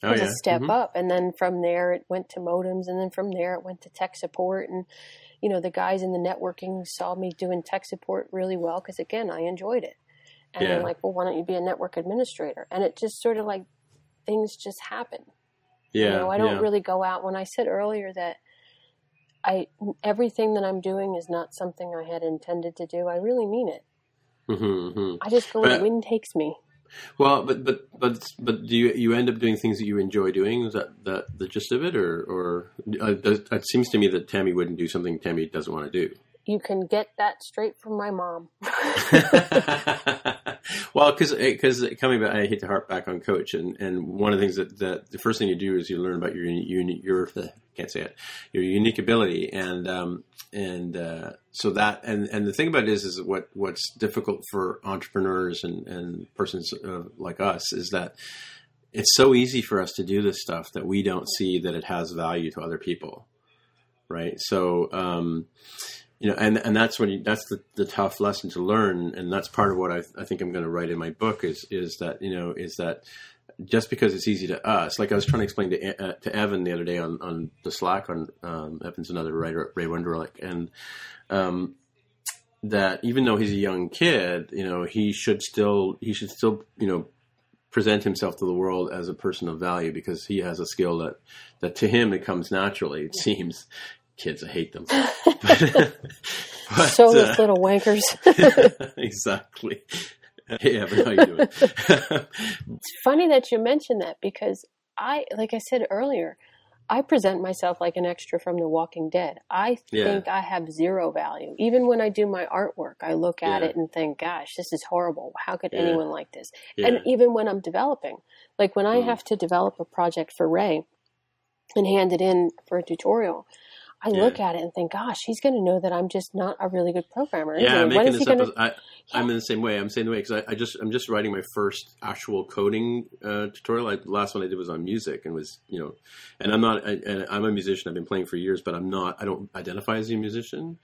Oh was yeah. a step Mhm. up and then from there it went to modems and then from there it went to tech support and you know the guys in the networking saw me doing tech support really well because again i enjoyed it and Yeah. they're like well why don't you be a network administrator and it just sort of like things just happen Yeah. you know i don't yeah. really go out when i said earlier that i everything that i'm doing is not something i had intended to do i really mean it Mhm, mhm. i just go where But- the wind takes me Well, but but but but do you you end up doing things that you enjoy doing? Is that that the gist of it, or or uh, does, it seems to me that Tammy wouldn't do something Tammy doesn't want to do. you can get that straight from my mom well, because because coming back, I hate to harp back on coach, and, and one of the things that, that the first thing you do is you learn about your uni- your can't say it your unique ability, and um, and uh, so that and and the thing about it is is what what's difficult for entrepreneurs and and persons uh, like us is that it's so easy for us to do this stuff that we don't see that it has value to other people, right? So. Um, you know, and and that's when you, that's the, the tough lesson to learn, and that's part of what I, I think I'm going to write in my book is is that you know is that just because it's easy to us, like I was trying to explain to uh, to Evan the other day on on the Slack on um, Evan's another writer Ray Wenderlich, and um, that even though he's a young kid, you know, he should still he should still you know present himself to the world as a person of value because he has a skill that that to him it comes naturally. It seems kids, I hate them. but, but, soulless uh, little wankers exactly. Hey, Evan, how you doing? It's funny that you mention that because I, like I said earlier, I present myself like an extra from The Walking Dead. I Yeah. think I have zero value. Even when I do my artwork, I look at Yeah. it and think, gosh, this is horrible. How could Yeah. anyone like this? yeah. And even when I'm developing, like when I Mhm. have to develop a project for Ray and hand it in for a tutorial, I Yeah. look at it and think, gosh, he's going to know that I'm just not a really good programmer. yeah, I'm isn't he? When making this up. going As, I, I'm in the same way. I'm saying the same way because I, I just I'm just writing my first actual coding uh, tutorial. I, the last one I did was on music and was you know, and I'm not. I, and I'm a musician. I've been playing for years, but I'm not. I don't identify as a musician.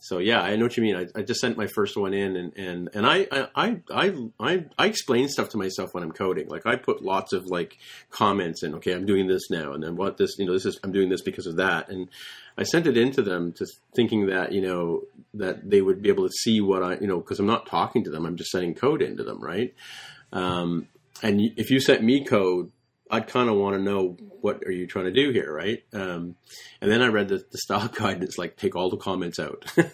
So yeah, I know what you mean. I, I just sent my first one in, and and and I I I I I explain stuff to myself when I'm coding. Like I put lots of like comments in. Okay, I'm doing this now, and then what this you know this is I'm doing this because of that, and I sent it into them to thinking that you know that they would be able to see what I you know because I'm not talking to them. I'm just sending code into them, right? Um, and if you sent me code, I'd kind of want to know what are you trying to do here, right? Um, and then I read the, the style guide, and it's like take all the comments out.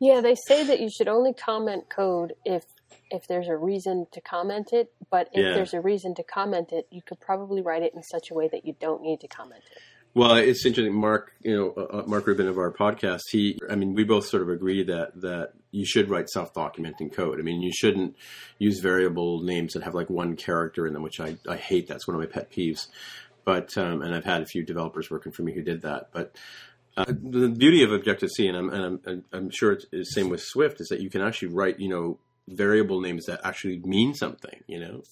Yeah, they say that you should only comment code if if there's a reason to comment it, but if Yeah. there's a reason to comment it, you could probably write it in such a way that you don't need to comment it. Well, it's interesting. Mark, you know, uh, uh, Mark Rubin of our podcast. He, I mean, we both sort of agree that that you should write self-documenting code. I mean, you shouldn't use variable names that have like one character in them, which I, I hate. That's one of my pet peeves. But um, and I've had a few developers working for me who did that. But uh, the beauty of Objective C, and I'm and I'm, I'm sure it's the same with Swift, is that you can actually write, you know, variable names that actually mean something. You know,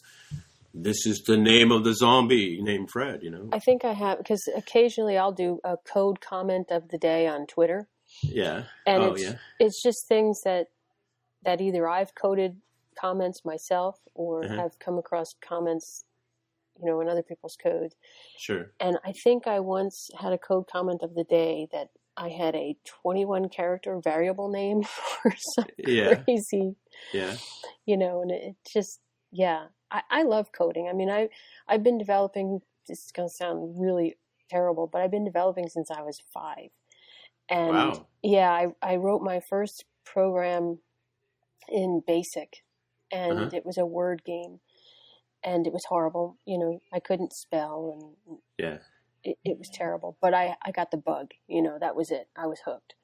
this is the name of the zombie named Fred. You know, I think I have because occasionally I'll do a code comment of the day on Twitter, yeah. and oh it's yeah. it's just things that that either I've coded comments myself or Uh-huh. have come across comments, you know, in other people's code. Sure. And I think I once had a code comment of the day that I had a 21 character variable name for some Yeah. crazy, Yeah. you know, and it, it just, yeah, I, I love coding. I mean, I, I've been developing, this is going to sound really terrible, but I've been developing since I was five. And Wow. yeah, I, I wrote my first program in BASIC and Uh-huh. it was a word game. and it was horrible. You know, I couldn't spell, and Yeah. it, it was terrible. But I I got the bug. You know, that was it. I was hooked.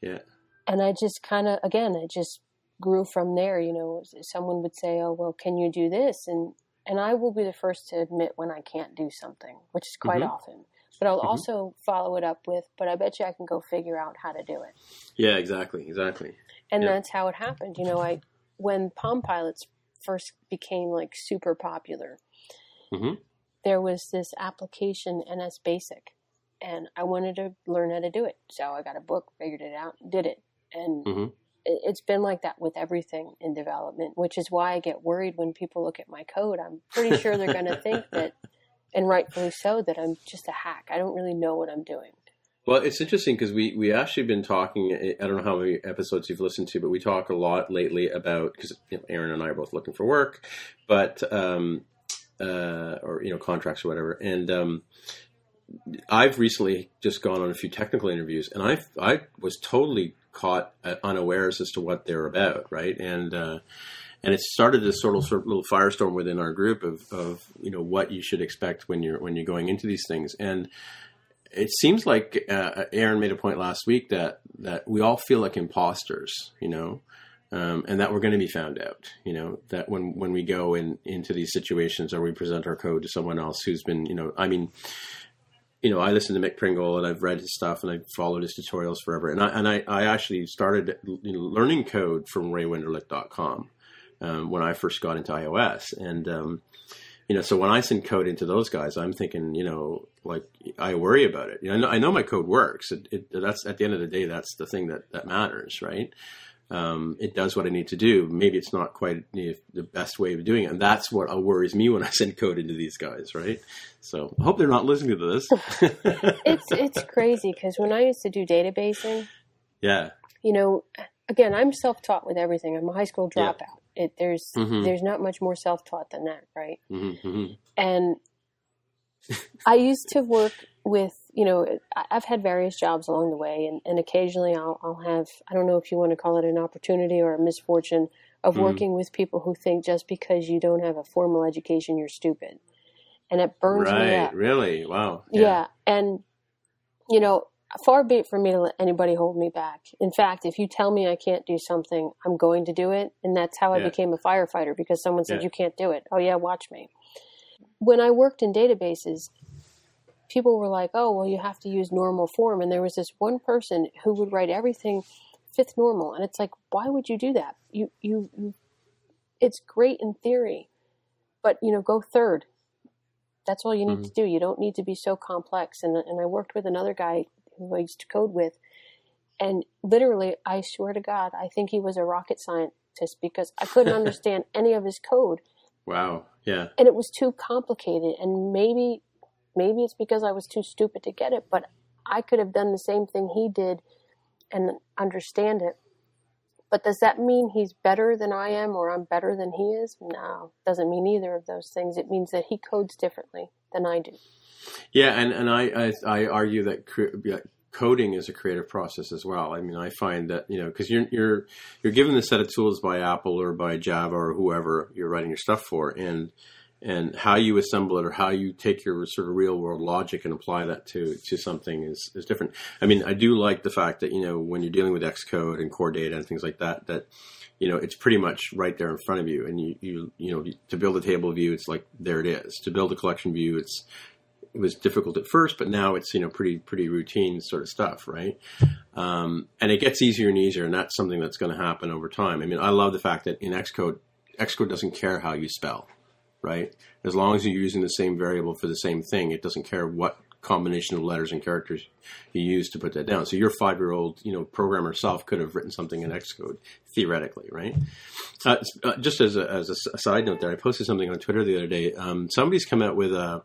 Yeah. and I just kind of again I just grew from there you know someone would say oh well can you do this and and I will be the first to admit when I can't do something which is quite Mhm. often but I'll Mhm. also follow it up with but I bet you I can go figure out how to do it Yeah. Exactly. Exactly. and Yeah. that's how it happened you know I when Palm Pilots first became like super popular Mhm. there was this application NS Basic and I wanted to learn how to do it so I got a book figured it out did it and Mhm. it- it's been like that with everything in development, which is why I get worried when people look at my code. I'm pretty sure they're going to think that, and rightfully so, that I'm just a hack. I don't really know what I'm doing. Well, it's interesting because we we actually been talking. I don't know how many episodes you've listened to, but we talk a lot lately about because you know, Aaron and I are both looking for work, but um, uh, or you know contracts or whatever. And um, I've recently just gone on a few technical interviews, and I I was totally caught uh, unawares as to what they're about, right? And uh, and it started this sort of, sort of little firestorm within our group of, of you know what you should expect when you're when you're going into these things and it seems like uh, Aaron made a point last week that that we all feel like imposters, you know, um, and that we're going to be found out, you know, that when when we go in into these situations or we present our code to someone else who's been, you know, I mean, you know, I listen to Mic Pringle and I've read his stuff and I've followed his tutorials forever, and I and I, I actually started you know, learning code from RayWenderlich.com um, when I first got into iOS, and um, you know, so when I send code into those guys, I'm thinking, you know, like I worry about it. You I know, I know my code works. It, it, that's at the end of the day, that's the thing that that matters, right? Um, it does what I need to do. Maybe it's not quite the, the best way of doing it, and that's what worries me when I send code into these guys, right? So I hope they're not listening to this. It's it's crazy because when I used to do databasing, yeah, you know, again, I'm self-taught with everything. I'm a high school Yeah. dropout. It, there's Mhm. there's not much more self-taught than that, right? hmm hmm and I used to work with, you know, I've had various jobs along the way, and, and occasionally I'll, I'll have, I don't know if you want to call it an opportunity or a misfortune of Mhm. working with people who think just because you don't have a formal education, you're stupid. And it burns me right, up. really, wow, Yeah. And, you know, far be it from me to let anybody hold me back. In fact, if you tell me I can't do something, I'm going to do it. And that's how I Yeah. became a firefighter because someone said, Yeah. you can't do it. Oh, yeah, watch me. When I worked in databases, people were like, oh, well, you have to use normal form. And there was this one person who would write everything fifth normal. And it's like, why would you do that? You, you, you it's great in theory, but, you know, go third that's all you need Mhm. to do. You don't need to be so complex. And and I worked with another guy who I used to code with, and literally, I swear to God, I think he was a rocket scientist because I couldn't understand any of his code, wow, yeah, and it was too complicated. And maybe maybe it's because I was too stupid to get it, but I could have done the same thing he did and understand it. But does that mean he's better than I am or I'm better than he is? No, doesn't mean either of those things. It means that he codes differently than I do. Yeah, and and I I, I argue that coding is a creative process as well. I mean, I find that you know because you're you're you're given a set of tools by Apple or by Java or whoever you're writing your stuff for, and and how you assemble it or how you take your sort of real world logic and apply that to to something is is different. I mean, I do like the fact that you know when you're dealing with Xcode and core data and things like that that you know it's pretty much right there in front of you and you you you know to build a table view it's like there it is to build a collection view it's it was difficult at first, but now it's you know pretty pretty routine sort of stuff, right? Um, and it gets easier and easier, and that's something that's going to happen over time. I mean, I love the fact that in Xcode, Xcode doesn't care how you spell, right? As long as you're using the same variable for the same thing, it doesn't care what combination of letters and characters you use to put that down. So your five year old you know programmer self could have written something in Xcode theoretically, right? Uh, uh, just as a, as a side note, there, I posted something on Twitter the other day. Um, somebody's come out with a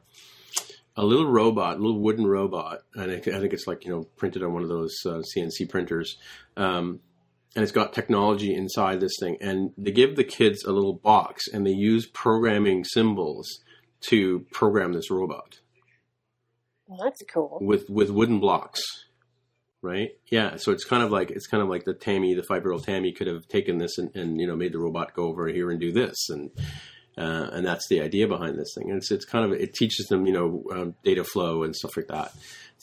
a little robot, a little wooden robot, and I, I think it's like you know printed on one of those uh, CNC printers, um, and it's got technology inside this thing. And they give the kids a little box, and they use programming symbols to program this robot Well, that's cool. with with wooden blocks, right? Yeah, so it's kind of like it's kind of like the Tammy, the five year old Tammy, could have taken this and, and you know made the robot go over here and do this, and uh, and that's the idea behind this thing. And it's it's kind of it teaches them you know um, data flow and stuff like that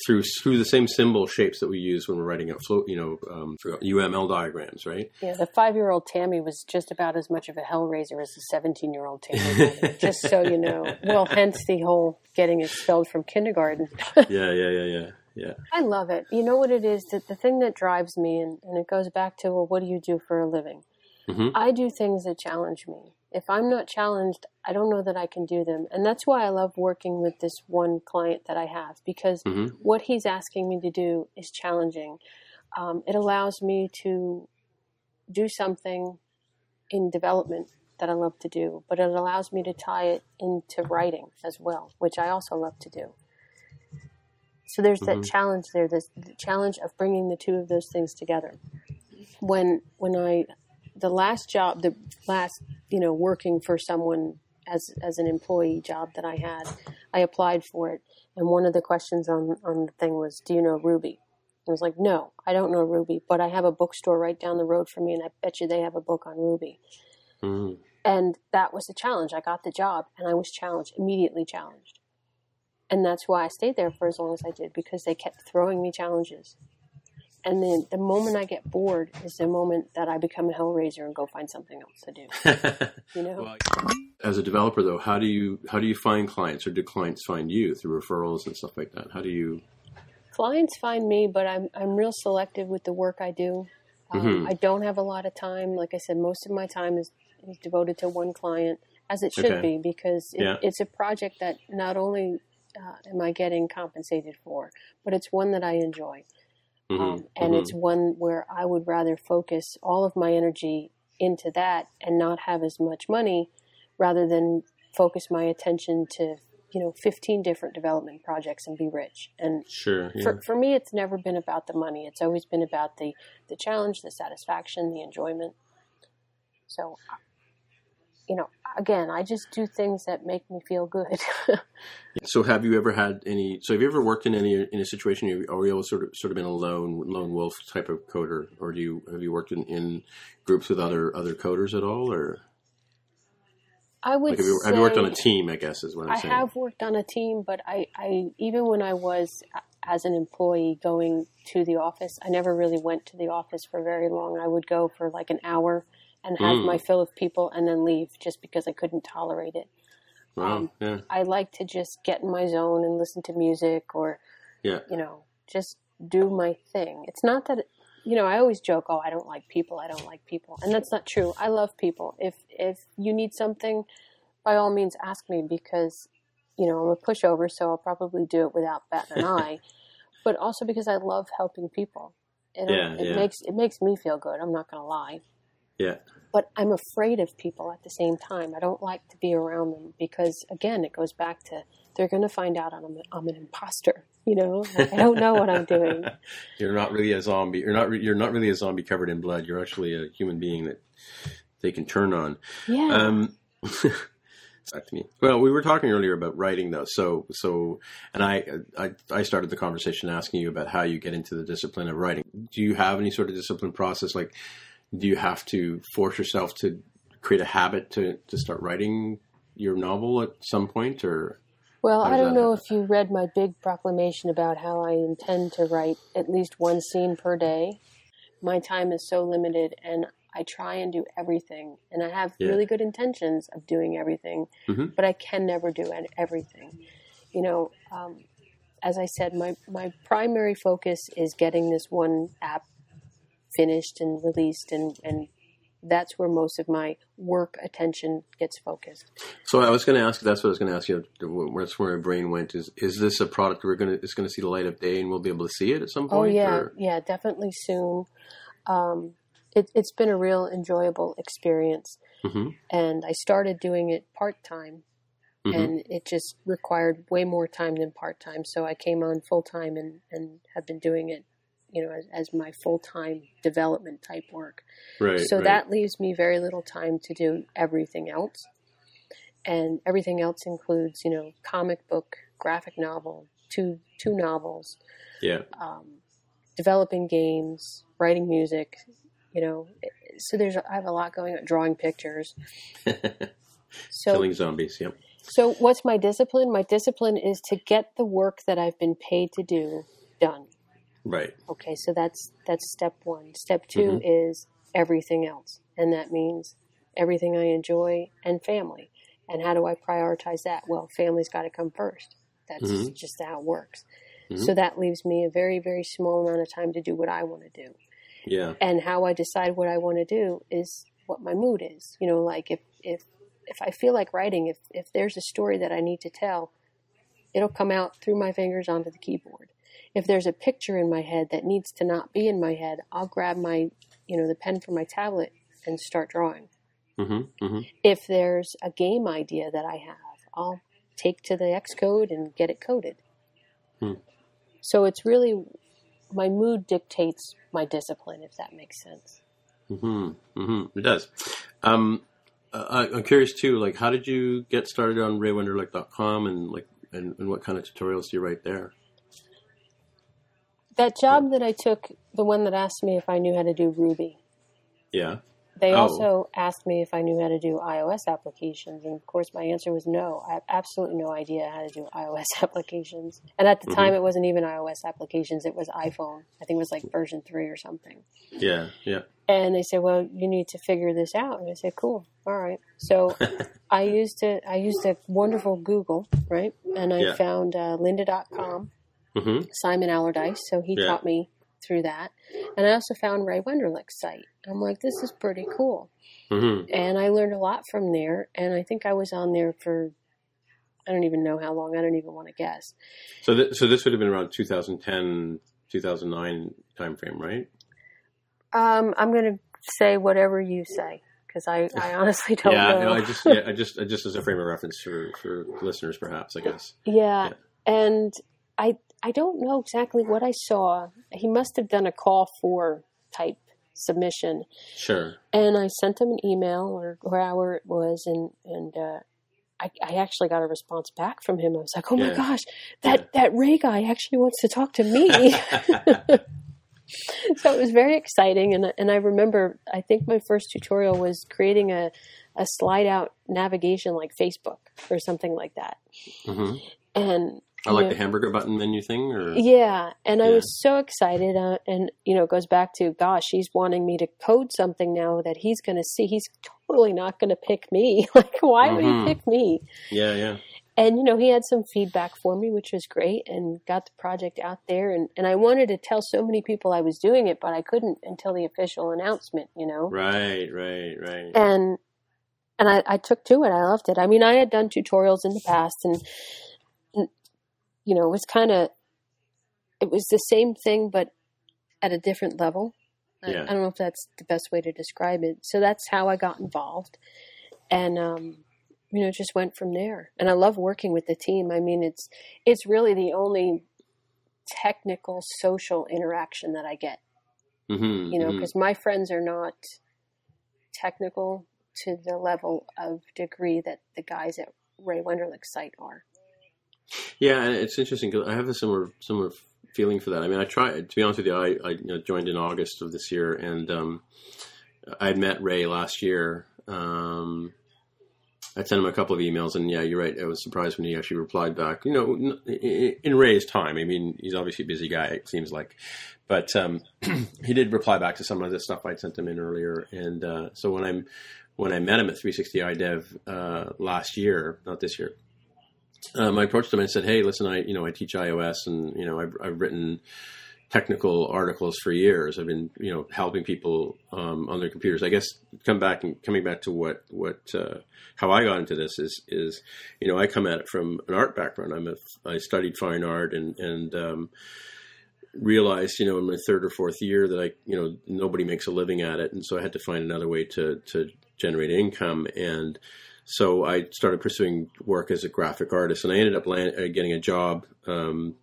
through through the same symbol shapes that we use when we're writing out flow you know um, UML diagrams, right? Yeah, the five-year-old Tammy was just about as much of a hellraiser as the seventeen-year-old Tammy. just so you know. Well, hence the whole getting expelled from kindergarten. yeah, yeah, yeah, yeah, yeah. I love it. You know what it is? That the thing that drives me, and, and it goes back to, well, what do you do for a living? Mhm. I do things that challenge me. If I'm not challenged, I don't know that I can do them. And that's why I love working with this one client that I have because Mhm. what he's asking me to do is challenging. Um, it allows me to do something in development that I love to do, but it allows me to tie it into writing as well, which I also love to do. So there's that Mhm. challenge there, this the challenge of bringing the two of those things together. When when I the last job, the last you know working for someone as as an employee job that I had, I applied for it, and one of the questions on on the thing was, "Do you know Ruby?" I was like, "No, I don't know Ruby, but I have a bookstore right down the road from me, and I bet you they have a book on Ruby." Mhm. And that was the challenge. I got the job, and I was challenged, immediately challenged, and that's why I stayed there for as long as I did because they kept throwing me challenges. And then the moment I get bored is the moment that I become a hellraiser and go find something else to do. You know. Well, as a developer, though, how do you how do you find clients, or do clients find you through referrals and stuff like that? How do you? clients find me, but I'm I'm real selective with the work I do. Um, Mhm. I don't have a lot of time. Like I said, most of my time is, is devoted to one client, as it should Okay. be, because it, Yeah. it's a project that not only uh, am I getting compensated for, but it's one that I enjoy, Mhm, um, and mhm. it's one where I would rather focus all of my energy into that and not have as much money, rather than focus my attention to you know 15 different development projects and be rich and sure. Yeah. for, for me it's never been about the money it's always been about the the challenge the satisfaction the enjoyment so you know again i just do things that make me feel good So, have you ever had any? So, have you ever worked in any in a situation? you- Are you sort of sort of been a lone lone wolf type of coder, or do you have you worked in, in groups with other other coders at all, or i would like have you, have you worked on a team? I guess is what I'm i saying. I have worked on a team but i i even when i was as an employee going to the office i never really went to the office for very long i would go for like an hour and have Mm. my fill of people and then leave just because i couldn't tolerate it Wow. um, yeah. I like to just get in my zone and listen to music or, Yeah. you know, just do my thing. It's not that, you know, I always joke, oh, I don't like people. I don't like people. And that's not true. I love people. If, if you need something, by all means ask me because, you know, I'm a pushover, so I'll probably do it without batting an eye, but also because I love helping people. It, Yeah, it yeah. makes, it makes me feel good. I'm not going to lie Yeah. but I'm afraid of people at the same time. I don't like to be around them because, again, it goes back to they're going to find out I'm, I'm an imposter. You know, Like, I don't know what I'm doing. You're not really a zombie. You're not. Re- you're not really a zombie covered in blood. You're actually a human being that they can turn on. Yeah, Um, back to me. Well, we were talking earlier about writing, though. So, so, and I, I, I started the conversation asking you about how you get into the discipline of writing. Do you have any sort of discipline process? Like, do you have to force yourself to create a habit to to start writing your novel at some point, or well, I don't know happen? if you read my big proclamation about how I intend to write at least one scene per day. My time is so limited, and I try and do everything, and I have Yeah. really good intentions of doing everything, Mhm. but I can never do everything. You know, um, as I said, my my primary focus is getting this one app finished and released, and and that's where most of my work attention gets focused. So I was going to ask. That's what I was going to ask you. That's where my brain went. Is is this a product we're going to is going to see the light of day, and we'll be able to see it at some point? Oh point? yeah, or- yeah, definitely soon. Um, it, it's been a real enjoyable experience, Mhm. and I started doing it part time, Mhm. and it just required way more time than part time. So I came on full time and and have been doing it, you know, as, as my full time development type work. right. so right. that leaves me very little time to do everything else, and everything else includes, you know, comic book, graphic novel, two two novels yeah. um, developing games, writing music, you know. So there's I have a lot going on, drawing pictures. So killing zombies. Yep. So, what's my discipline? My discipline is to get the work that I've been paid to do done. Right. Okay, so that's that's step one. Step 2 mm-hmm. is everything else, and that means everything I enjoy and family. And how do I prioritize that? Well, family's got to come first. That's mm-hmm. just how it works. Mm-hmm. So that leaves me a very very small amount of time to do what I want to do. Yeah. And how I decide what I want to do is what my mood is. You know, like if if if I feel like writing, if if there's a story that I need to tell, it'll come out through my fingers onto the keyboard. If there's a picture in my head that needs to not be in my head, I'll grab my, you know, the pen from my tablet and start drawing. Mm-hmm. Mm-hmm. If there's a game idea that I have, I'll take to the Xcode and get it coded. Hmm. So it's really my mood dictates my discipline, if that makes sense. Mm-hmm. Mm-hmm. It does. Um, I, I'm curious too. Like, how did you get started on RayWenderlich.com and like, and, and what kind of tutorials do you write there? That job that I took, the one that asked me if I knew how to do Ruby, Yeah. they Oh. also asked me if I knew how to do iOS applications. And of course, my answer was no. I have absolutely no idea how to do iOS applications. And at the time, it wasn't even iOS applications, it was iPhone. I think it was like version three or something. Yeah. Yeah. And they said, "Well, you need to figure this out." And I said, "Cool, all right." So I used it. I used a wonderful Google, right? And I Yeah. found uh, Lynda.com, Mm-hmm. Simon Allardice. So he Yeah. taught me through that. And I also found Ray Wenderlich's site. I'm like, "This is pretty cool," Mm-hmm. and I learned a lot from there. And I think I was on there for I don't even know how long. I don't even want to guess. So, th- so this would have been around 2010, 2009 timeframe, right? Um, I'm going to say whatever you say because I, I honestly don't yeah. know. No, I just, yeah, I just, I just as a frame of reference for for listeners, perhaps. I guess. Yeah, Yeah. and I I don't know exactly what I saw. He must have done a call for type submission, Sure. and I sent him an email or however it was, and and uh, I I actually got a response back from him. I was like, oh my Yeah. gosh, that that Ray guy actually wants to talk to me. so it was very exciting, and and I remember I think my first tutorial was creating a a slide out navigation like Facebook or something like that, hmm and I like you the hamburger button menu thing, or yeah, and I was so excited, uh, and you know, it goes back to gosh, he's wanting me to code something now that he's going to see. He's totally not going to pick me. like, why would Mhm. he pick me? yeah, yeah, And you know, he had some feedback for me, which was great, and got the project out there. And and I wanted to tell so many people I was doing it, but I couldn't until the official announcement. You know, right, right, right. and and I, I took to it. I loved it. I mean, I had done tutorials in the past, and you know, it was kind of it was the same thing, but at a different level. I- Yeah. I, don't know if that's the best way to describe it. So that's how I got involved, and um, you know, just went from there. And I love working with the team. I mean, it's it's really the only technical social interaction that I get Mm-hmm, you know, because my friends are not technical to the level of degree that the guys at Ray Wenderlich's site are. Yeah, and it's interesting because I have a similar similar feeling for that. I mean, I try to be honest with you. I, I you know, joined in August of this year, and um, I met Ray last year. Um, I sent him a couple of emails, and yeah, you're right. I was surprised when he actually replied back. You know, in Ray's time. I mean, he's obviously a busy guy. It seems like, but um, he did reply back to some of the stuff I'd sent him in earlier. And uh, so when I'm when I met him at 360 iDev uh, last year, not this year, um, I approached him and said, "Hey, listen, I you know I teach iOS, and you know I've, I've written technical articles for years. I've been you know helping people um, on their computers. I guess come back and coming back to what what uh, how I got into this is is you know I come at it from an art background. I'm a I studied fine art and and um, realized you know in my third or fourth year that I you know nobody makes a living at it, and so I had to find another way to to generate income and." So I started pursuing work as a graphic artist, and I ended up land, uh, getting a job um,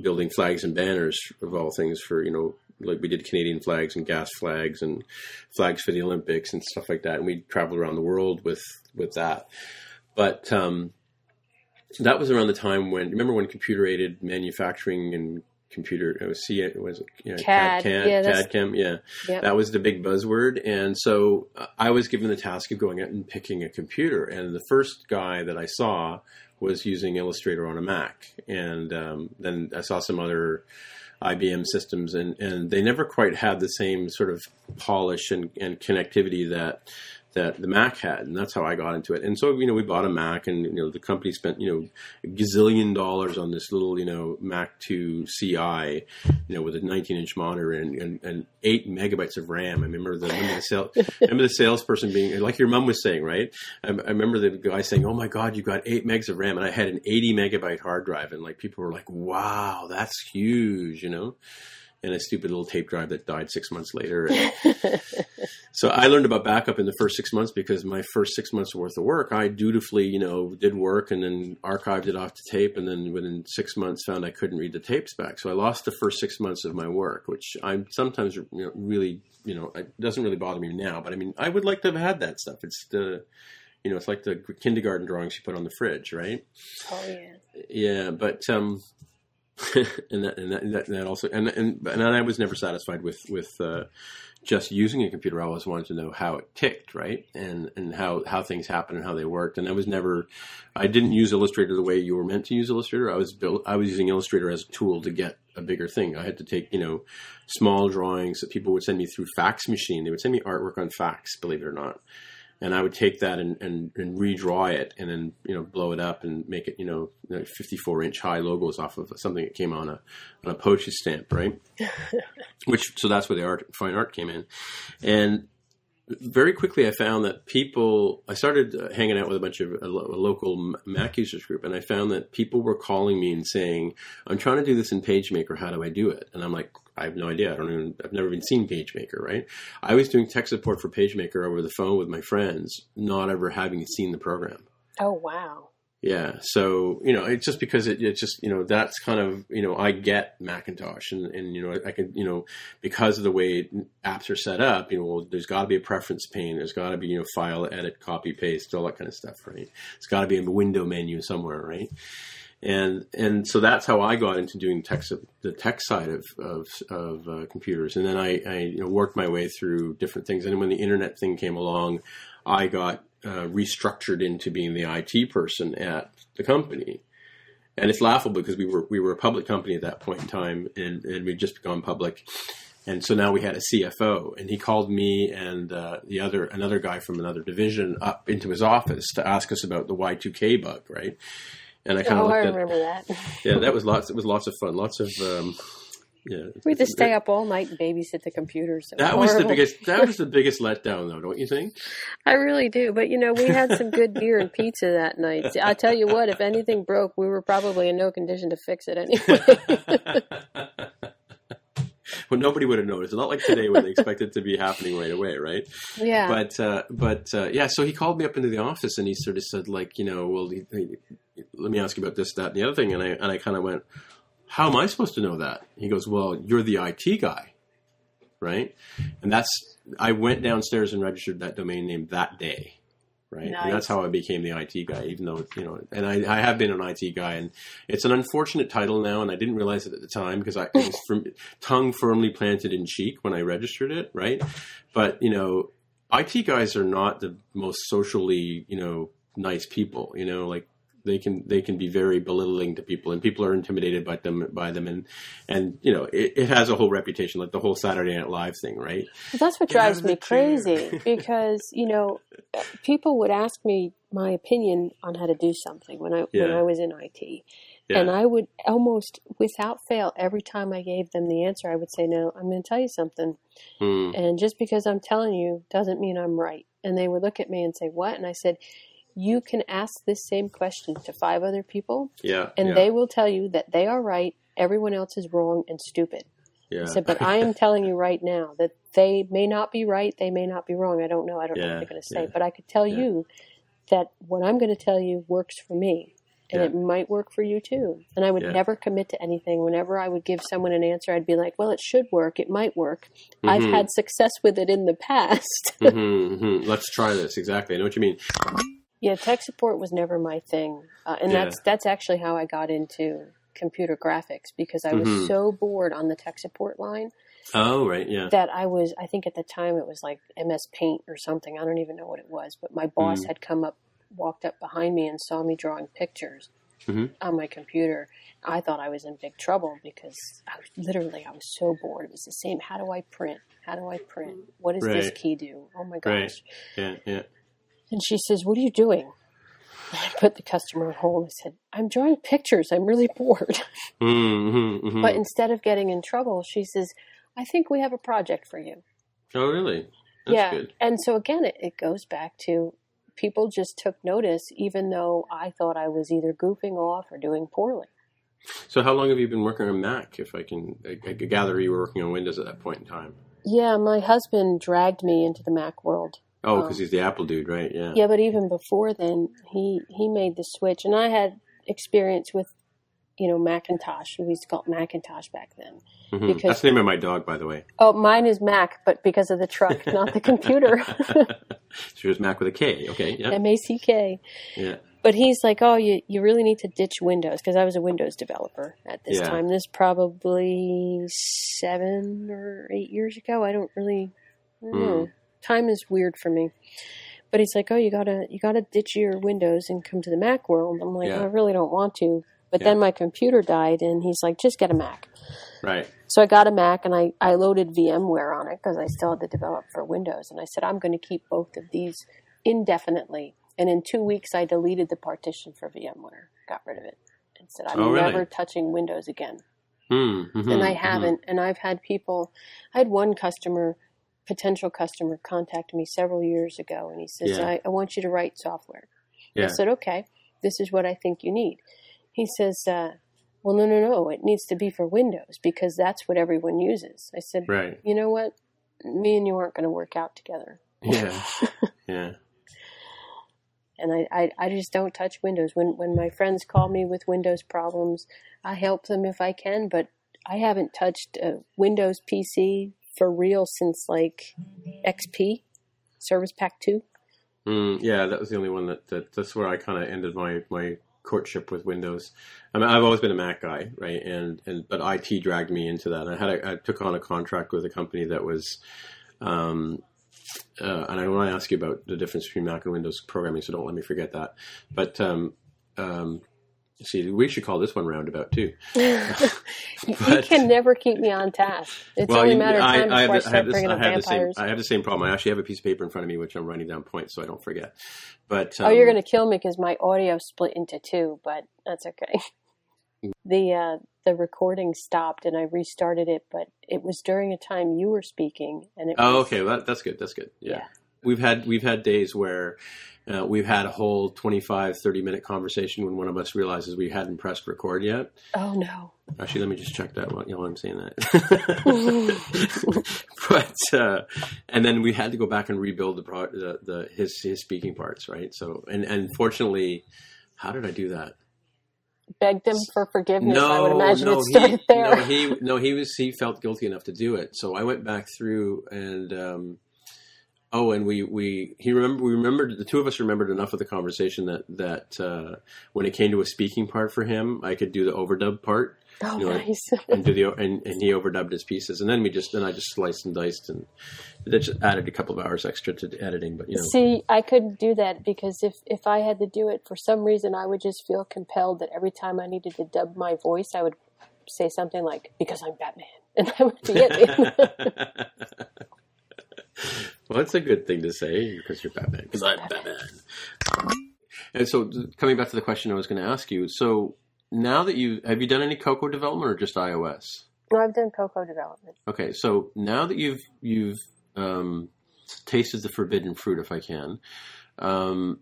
building flags and banners of all things for you know like we did Canadian flags and gas flags and flags for the Olympics and stuff like that, and we traveled around the world with with that. But um, that was around the time when remember when computer aided manufacturing and computer. It was C. It was you know, CAD, CAD, yeah, that's- CAD, yeah. Yep. That was the big buzzword, and so uh, I was given the task of going out and picking a computer. And the first guy that I saw was using Illustrator on a Mac, and um, then I saw some other IBM systems, and, and they never quite had the same sort of polish and, and connectivity that that the Mac had, and that's how I got into it. And so, you know, we bought a Mac, and you know, the company spent you know a gazillion dollars on this little you know Mac 2 CI, you know, with a 19 inch monitor and, and, and eight megabytes of RAM. I remember the remember the, sale, remember the salesperson being like your mom was saying, right? I, I remember the guy saying, "Oh my God, you got eight megs of RAM," and I had an 80 megabyte hard drive, and like people were like, "Wow, that's huge," you know. And a stupid little tape drive that died six months later. And, so I learned about backup in the first six months because my first six months worth of work, I dutifully, you know, did work and then archived it off to tape, and then within six months found I couldn't read the tapes back. So I lost the first six months of my work, which I'm sometimes, you know, really, you know, it doesn't really bother me now. But I mean, I would like to have had that stuff. It's the, you know, it's like the kindergarten drawings you put on the fridge, right? Oh yeah. Yeah, but um, and that and that, and that, and that also and and and I was never satisfied with with uh, just using a computer. I always wanted to know how it ticked, right, and and how how things happened and how they worked. And I was never, I didn't use Illustrator the way you were meant to use Illustrator. I was built, I was using Illustrator as a tool to get a bigger thing. I had to take you know small drawings that people would send me through fax machine. They would send me artwork on fax, believe it or not and I would take that and, and, and redraw it and then you know blow it up and make it you know 54 inch high logos off of something that came on a on a postage stamp, right? Which so that's where the art fine art came in, and very quickly I found that people I started uh, hanging out with a bunch of a, a local Mac users group, and I found that people were calling me and saying, "I'm trying to do this in PageMaker. How do I do it?" And I'm like. I have no idea. I don't even. I've never even seen PageMaker. Right? I was doing tech support for PageMaker over the phone with my friends, not ever having seen the program. Oh wow. Yeah. So, you know, it's just because it, it's just, you know, that's kind of, you know, I get Macintosh and, and, you know, I can, you know, because of the way apps are set up, you know, well, there's got to be a preference pane. There's got to be, you know, file, edit, copy, paste, all that kind of stuff, right? It's got to be a window menu somewhere, right? And, and so that's how I got into doing tech, the tech side of, of, of uh, computers. And then I, I you know, worked my way through different things. And when the internet thing came along, I got uh, restructured into being the IT person at the company. And it's laughable because we were we were a public company at that point in time, and, and we'd just gone public. And so now we had a CFO, and he called me and uh, the other another guy from another division up into his office to ask us about the Y2K bug, right? And I kind of Oh, I looked at remember that. yeah, that was lots. It was lots of fun. Lots of um, yeah. We had to stay up all night and babysit the computers. That was the biggest. That was the biggest letdown, though, don't you think? I really do. But you know, we had some good beer and pizza that night. I tell you what, if anything broke, we were probably in no condition to fix it anyway. well, nobody would have noticed. Not like today where they expect it to be happening right away, right? yeah. But uh, but uh, yeah, so he called me up into the office and he sort of said like, you know, well, he, he, let me ask you about this, that, and the other thing, and I and I kind of went, how am I supposed to know that? He goes, well, you're the IT guy, right? And that's I went downstairs and registered that domain name that day. Right, and that's how I became the IT guy. Even though you know, and I, I have been an IT guy, and it's an unfortunate title now, and I didn't realize it at the time because I was from, tongue firmly planted in cheek when I registered it. Right, but you know, IT guys are not the most socially, you know, nice people. You know, like they can they can be very belittling to people, and people are intimidated by them by them, and and you know, it, it has a whole reputation, like the whole Saturday Night Live thing, right? Well, that's what drives me crazy because you know people would ask me my opinion on how to do something when I when I was in IT, Yeah. and I would almost without fail every time I gave them the answer I would say no I'm going to tell you something Hmm. and just because I'm telling you doesn't mean I'm right and they would look at me and say what and I said you can ask this same question to five other people yeah, and yeah, they will tell you that they are right everyone else is wrong and stupid yeah. I said, but I am telling you right now that they may not be right, they may not be wrong. I don't know. I don't know what they're going to say, yeah, but I could tell yeah. you that what I'm going to tell you works for me, and Yeah. it might work for you too. And I would Yeah. never commit to anything. Whenever I would give someone an answer, I'd be like, "Well, it should work. It might work. I've Mhm. had success with it in the past." hmm hmm Let's try this. Exactly. I know what you mean. Yeah, tech support was never my thing, uh, and Yeah. that's that's actually how I got into computer graphics because I was Mhm. so bored on the tech support line Oh, right. Yeah. that I was, I think at the time it was like MS Paint or something. I don't even know what it was, but my boss Mhm. had come up, walked up behind me and saw me drawing pictures Mhm. on my computer. I thought I was in big trouble because I was literally, I was so bored. It was the same. How do I print? How do I print? What does this key do? Oh my Right. gosh. Yeah. Yeah. And she says, What are you doing? I put the customer on hold. I said, I'm drawing pictures. I'm really bored. Mm-hmm, mm-hmm. But instead of getting in trouble, she says, I think we have a project for you. oh, really? That's yeah. good. And so again, it, it goes back to people just took notice, even though I thought I was either goofing off or doing poorly. So, how long have you been working on Mac? If I can, I, I gather you were working on Windows at that point in time. Yeah, my husband dragged me into the Mac world. Oh, Um, because he's the Apple dude, right? Yeah. Yeah, but even before then, he he made the switch, and I had experience with, you know, Macintosh. We used to call it Macintosh back then. Mhm. because- That's the name of my dog, by the way. Oh, mine is Mac, but because of the truck, not the computer. she was Mac with a K. Okay. Yeah. M A C K. Yeah. But he's like, oh, you, you really need to ditch Windows because I was a Windows developer at this Yeah. time. This probably seven or eight years ago. I don't really, I don't Hmm. know. Time is weird for me. But he's like, oh, you gotta you gotta ditch your Windows and come to the Mac world. I'm like, Yeah. I really don't want to. But Yeah. then my computer died, and he's like, just get a Mac. Right. So I got a Mac and I, I loaded VMware on it because I still had to develop for Windows. And I said, I'm going to keep both of these indefinitely. And in two weeks, I deleted the partition for VMware, got rid of it, and said, I'm Oh, really? never touching Windows again. Hmm. mhm, and I mhm. haven't. And I've had people, I had one customer, potential customer, contacted me several years ago. And he says, Yeah. I, I want you to write software. I said, okay, this is what I think you need. He says, uh, well, no, no, no, it needs to be for Windows because that's what everyone uses. I said, Right. you know what? Me and you aren't going to work out together. Yeah. yeah. And I, I, I just don't touch Windows. When, when my friends call me with Windows problems, I help them if I can, but I haven't touched a Windows PC for real since like XP, Service Pack 2. Mm, yeah, that was the only one that, that that's where I kind of ended my, my courtship with Windows. I mean, I've always been a Mac guy, right? And and but IT dragged me into that. I had a, I took on a contract with a company that was, um, uh, and I want to ask you about the difference between Mac and Windows programming, so don't let me forget that. But um, um, see, we should call this one roundabout too. you, you can never keep me on task. It's only a matter of time I, I, have, start I have, this, I up have the same. I have the same problem. I actually have a piece of paper in front of me, which I'm writing down points so I don't forget. But oh, you're um, going to kill me because my audio split into two, but that's okay. the uh, the recording stopped and I restarted it, but it was during a time you were speaking, and it Oh, was, okay. Well, that's good. That's good. Yeah. Yeah. We've had we've had days where uh, we've had a whole 25, 30 minute conversation when one of us realizes we hadn't pressed record yet. Oh no! Actually, let me just check that while, you know, I'm saying that. but uh, and then we had to go back and rebuild the, pro- the the his his speaking parts, right? So and and fortunately, how did I do that? Begged him for forgiveness. No, I would imagine no, it started he, there. no, he no, he was he felt guilty enough to do it. So I went back through and um, oh, and we we he remember we remembered the two of us remembered enough of the conversation that that uh, when it came to a speaking part for him, I could do the overdub part oh, you know, nice. and do the and, and he overdubbed his pieces, and then we just then I just sliced and diced and that just added a couple of hours extra to the editing. But you know, See, I couldn't do that because if if I had to do it for some reason, I would just feel compelled that every time I needed to dub my voice, I would say something like "Because I'm Batman," and that would be it. well, that's a good thing to say because you're Batman. Because I'm Batman. And so, coming back to the question I was going to ask you, so now that you have you done any Cocoa development or just iOS? no, I've done Cocoa development. Okay, so now that you've you've um, tasted the forbidden fruit, if I can, um,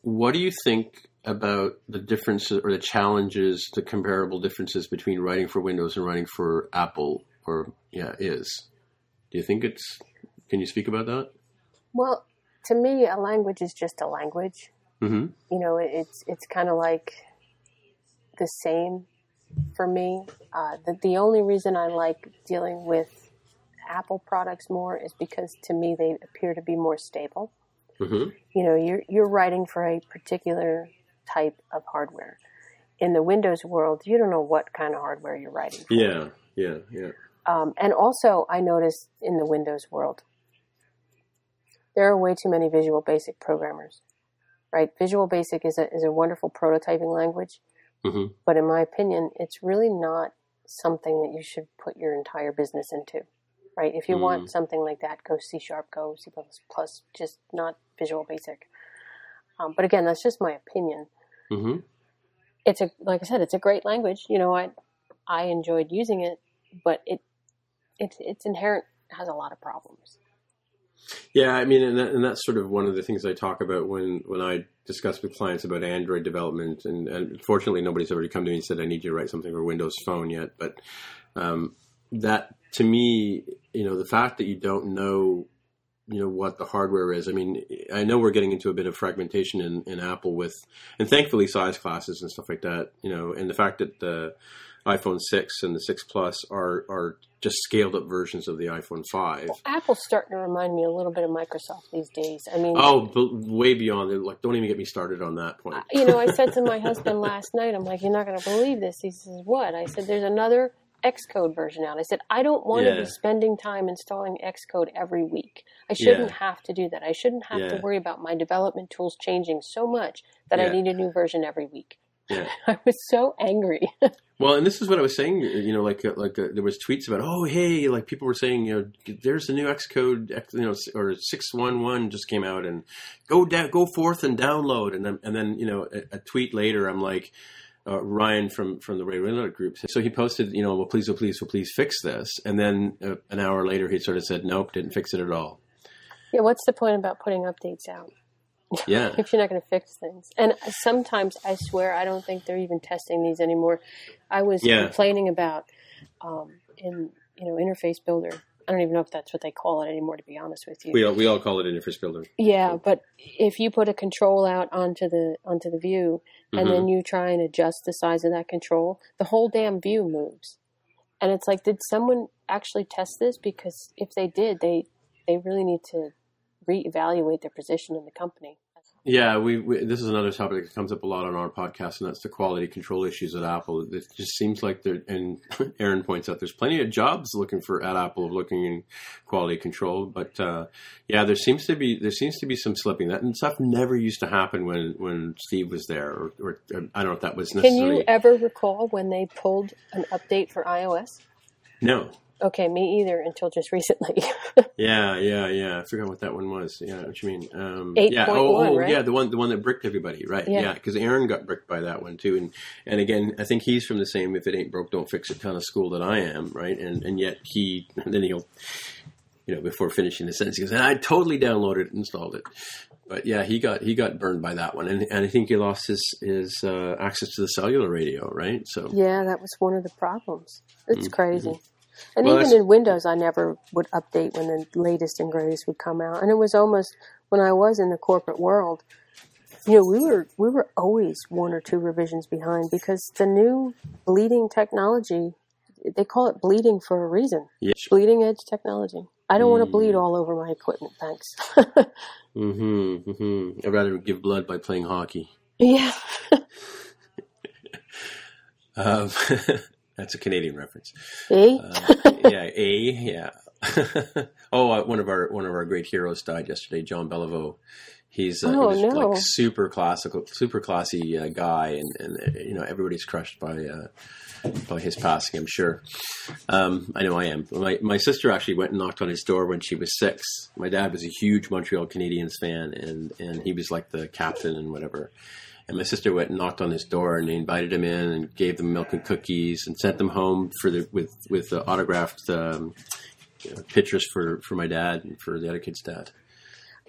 what do you think about the differences or the challenges, the comparable differences between writing for Windows and writing for Apple? Or yeah, is do you think it's? Can you speak about that? Well, to me, a language is just a language. Mm-hmm. You know, it's it's kind of like the same for me. Uh, the the only reason I like dealing with Apple products more is because to me they appear to be more stable. Mm-hmm. you know you're you're writing for a particular type of hardware in the Windows world, you don't know what kind of hardware you're writing. For. Yeah, yeah, yeah. Um, and also, I noticed in the Windows world, there are way too many Visual Basic programmers. Right? Visual Basic is a is a wonderful prototyping language, hmm but in my opinion, it's really not something that you should put your entire business into. Right? If you Mm. want something like that, go C sharp, go C plus plus, just not Visual Basic. Um, but again, that's just my opinion. hmm It's a like I said, it's a great language. You know, I I enjoyed using it, but it it's it's inherent has a lot of problems. Yeah, I mean, and, that, and that's sort of one of the things I talk about when, when I discuss with clients about Android development. And, and fortunately, nobody's ever come to me and said, I need you to write something for Windows Phone yet. But um, that, to me, you know, the fact that you don't know, you know, what the hardware is. I mean, I know we're getting into a bit of fragmentation in, in Apple with, and thankfully, size classes and stuff like that, you know, and the fact that the iPhone 6 and the 6 Plus are, are just scaled up versions of the iPhone 5. Apple's starting to remind me a little bit of Microsoft these days. I mean, Oh, but way beyond it. Like, don't even get me started on that point. you know, I said to my husband last night, I'm like, you're not going to believe this. He says, what? I said, there's another Xcode version out. I said, I don't want to Yeah. be spending time installing Xcode every week. I shouldn't Yeah. have to do that. I shouldn't have to worry about my development tools changing so much that Yeah. I need a new version every week. Yeah. I was so angry. Well, and this is what I was saying. You know, like uh, like uh, there was tweets about, oh, hey, like people were saying, you know, there's a new Xcode, X- you know, or six one one just came out, and go da- go forth and download, and then and then you know, a, a tweet later, I'm like. Uh, Ryan from from the Ray Reynolds group. So he posted, you know, well, please, oh, please, oh, please fix this. And then uh, an hour later, he sort of said, nope, didn't fix it at all. yeah, what's the point about putting updates out? Yeah, if you're not going to fix things. And sometimes I swear I don't think they're even testing these anymore. I was Yeah. complaining about um, in you know interface builder. I don't even know if that's what they call it anymore. To be honest with you, we all we all call it interface builder. yeah. But if you put a control out onto the onto the view, and Mhm. then you try and adjust the size of that control, the whole damn view moves. And it's like, did someone actually test this? Because if they did, they they really need to reevaluate their position in the company. Yeah, we, we this is another topic that comes up a lot on our podcast, and that's the quality control issues at Apple. It just seems like there, and Aaron points out there's plenty of jobs looking for at Apple of looking in quality control, but uh, yeah, there seems to be there seems to be some slipping. That and stuff never used to happen when when Steve was there, or, or, or I don't know if that was necessary. Can you ever recall when they pulled an update for iOS? no. Okay, me either until just recently. Yeah, yeah, yeah. I forgot what that one was. Yeah, what you mean? Um, 8.1, yeah, oh, oh, right? yeah, the one, the one that bricked everybody, right? Yeah. Yeah, because Aaron got bricked by that one too, and and again, I think he's from the same "if it ain't broke, don't fix it" kind of school that I am, right? And and yet he, then he'll, you know, before finishing the sentence, he goes, "I totally downloaded it, and installed it." But yeah, he got he got burned by that one, and and I think he lost his his uh, access to the cellular radio, right? So yeah, that was one of the problems. It's crazy. And. Well, even in Windows, I never would update when the latest and greatest would come out. And it was almost when I was in the corporate world, you know, we were we were always one or two revisions behind because the new bleeding technology, they call it bleeding for a reason. yeah. Bleeding edge technology. I don't want to bleed Mm. all over my equipment, thanks. Mm-hmm, mm-hmm. I'd rather give blood by playing hockey. yeah. Um, that's a Canadian reference. See? Uh, yeah, A, yeah. oh, uh, one of our one of our great heroes died yesterday, Jean Beliveau. He's uh, he Oh, was no. like super classical, super classy uh, guy, and, and uh, you know everybody's crushed by uh, by his passing. I'm sure. Um, I know I am. My my sister actually went and knocked on his door when she was six. My dad was a huge Montreal Canadiens fan, and and he was like the captain and whatever. And my sister went and knocked on his door, and they invited him in and gave them milk and cookies, and sent them home for the with with the autographed um, you know, pictures for for my dad and for the other kid's dad.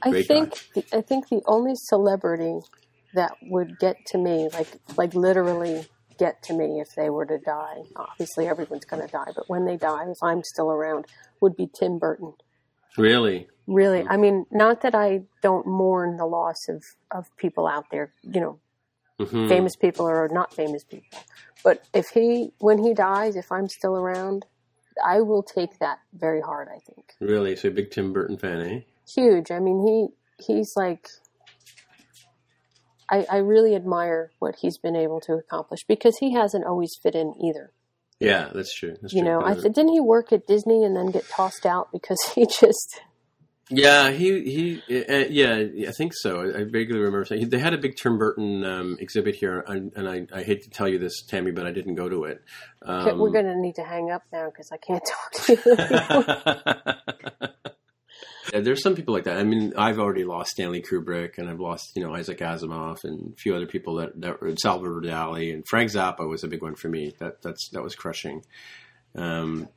I think the, I think the only celebrity that would get to me, like like literally get to me if they were to die. Obviously, everyone's going to die, but when they die, if I'm still around, would be Tim Burton. Really, Really, I mean, not that I don't mourn the loss of of people out there, you know, Mhm. famous people or not famous people, but if he when he dies, if I'm still around, I will take that very hard. I think. really. So a big Tim Burton fan, eh? huge. I mean, he he's like, I, I really admire what he's been able to accomplish because he hasn't always fit in either. Yeah, that's true. That's You true. know, I, didn't he work at Disney and then get tossed out because he just yeah, he he. Uh, yeah, I think so. I, I vaguely remember saying they had a big Tim Burton um, exhibit here, and, and I, I hate to tell you this, Tammy, but I didn't go to it. Um, we're going to need to hang up now because I can't talk to you. Yeah, there's some people like that. I mean, I've already lost Stanley Kubrick, and I've lost you know Isaac Asimov, and a few other people that that were Salvador Dali, and Frank Zappa was a big one for me. That that's that was crushing. Um,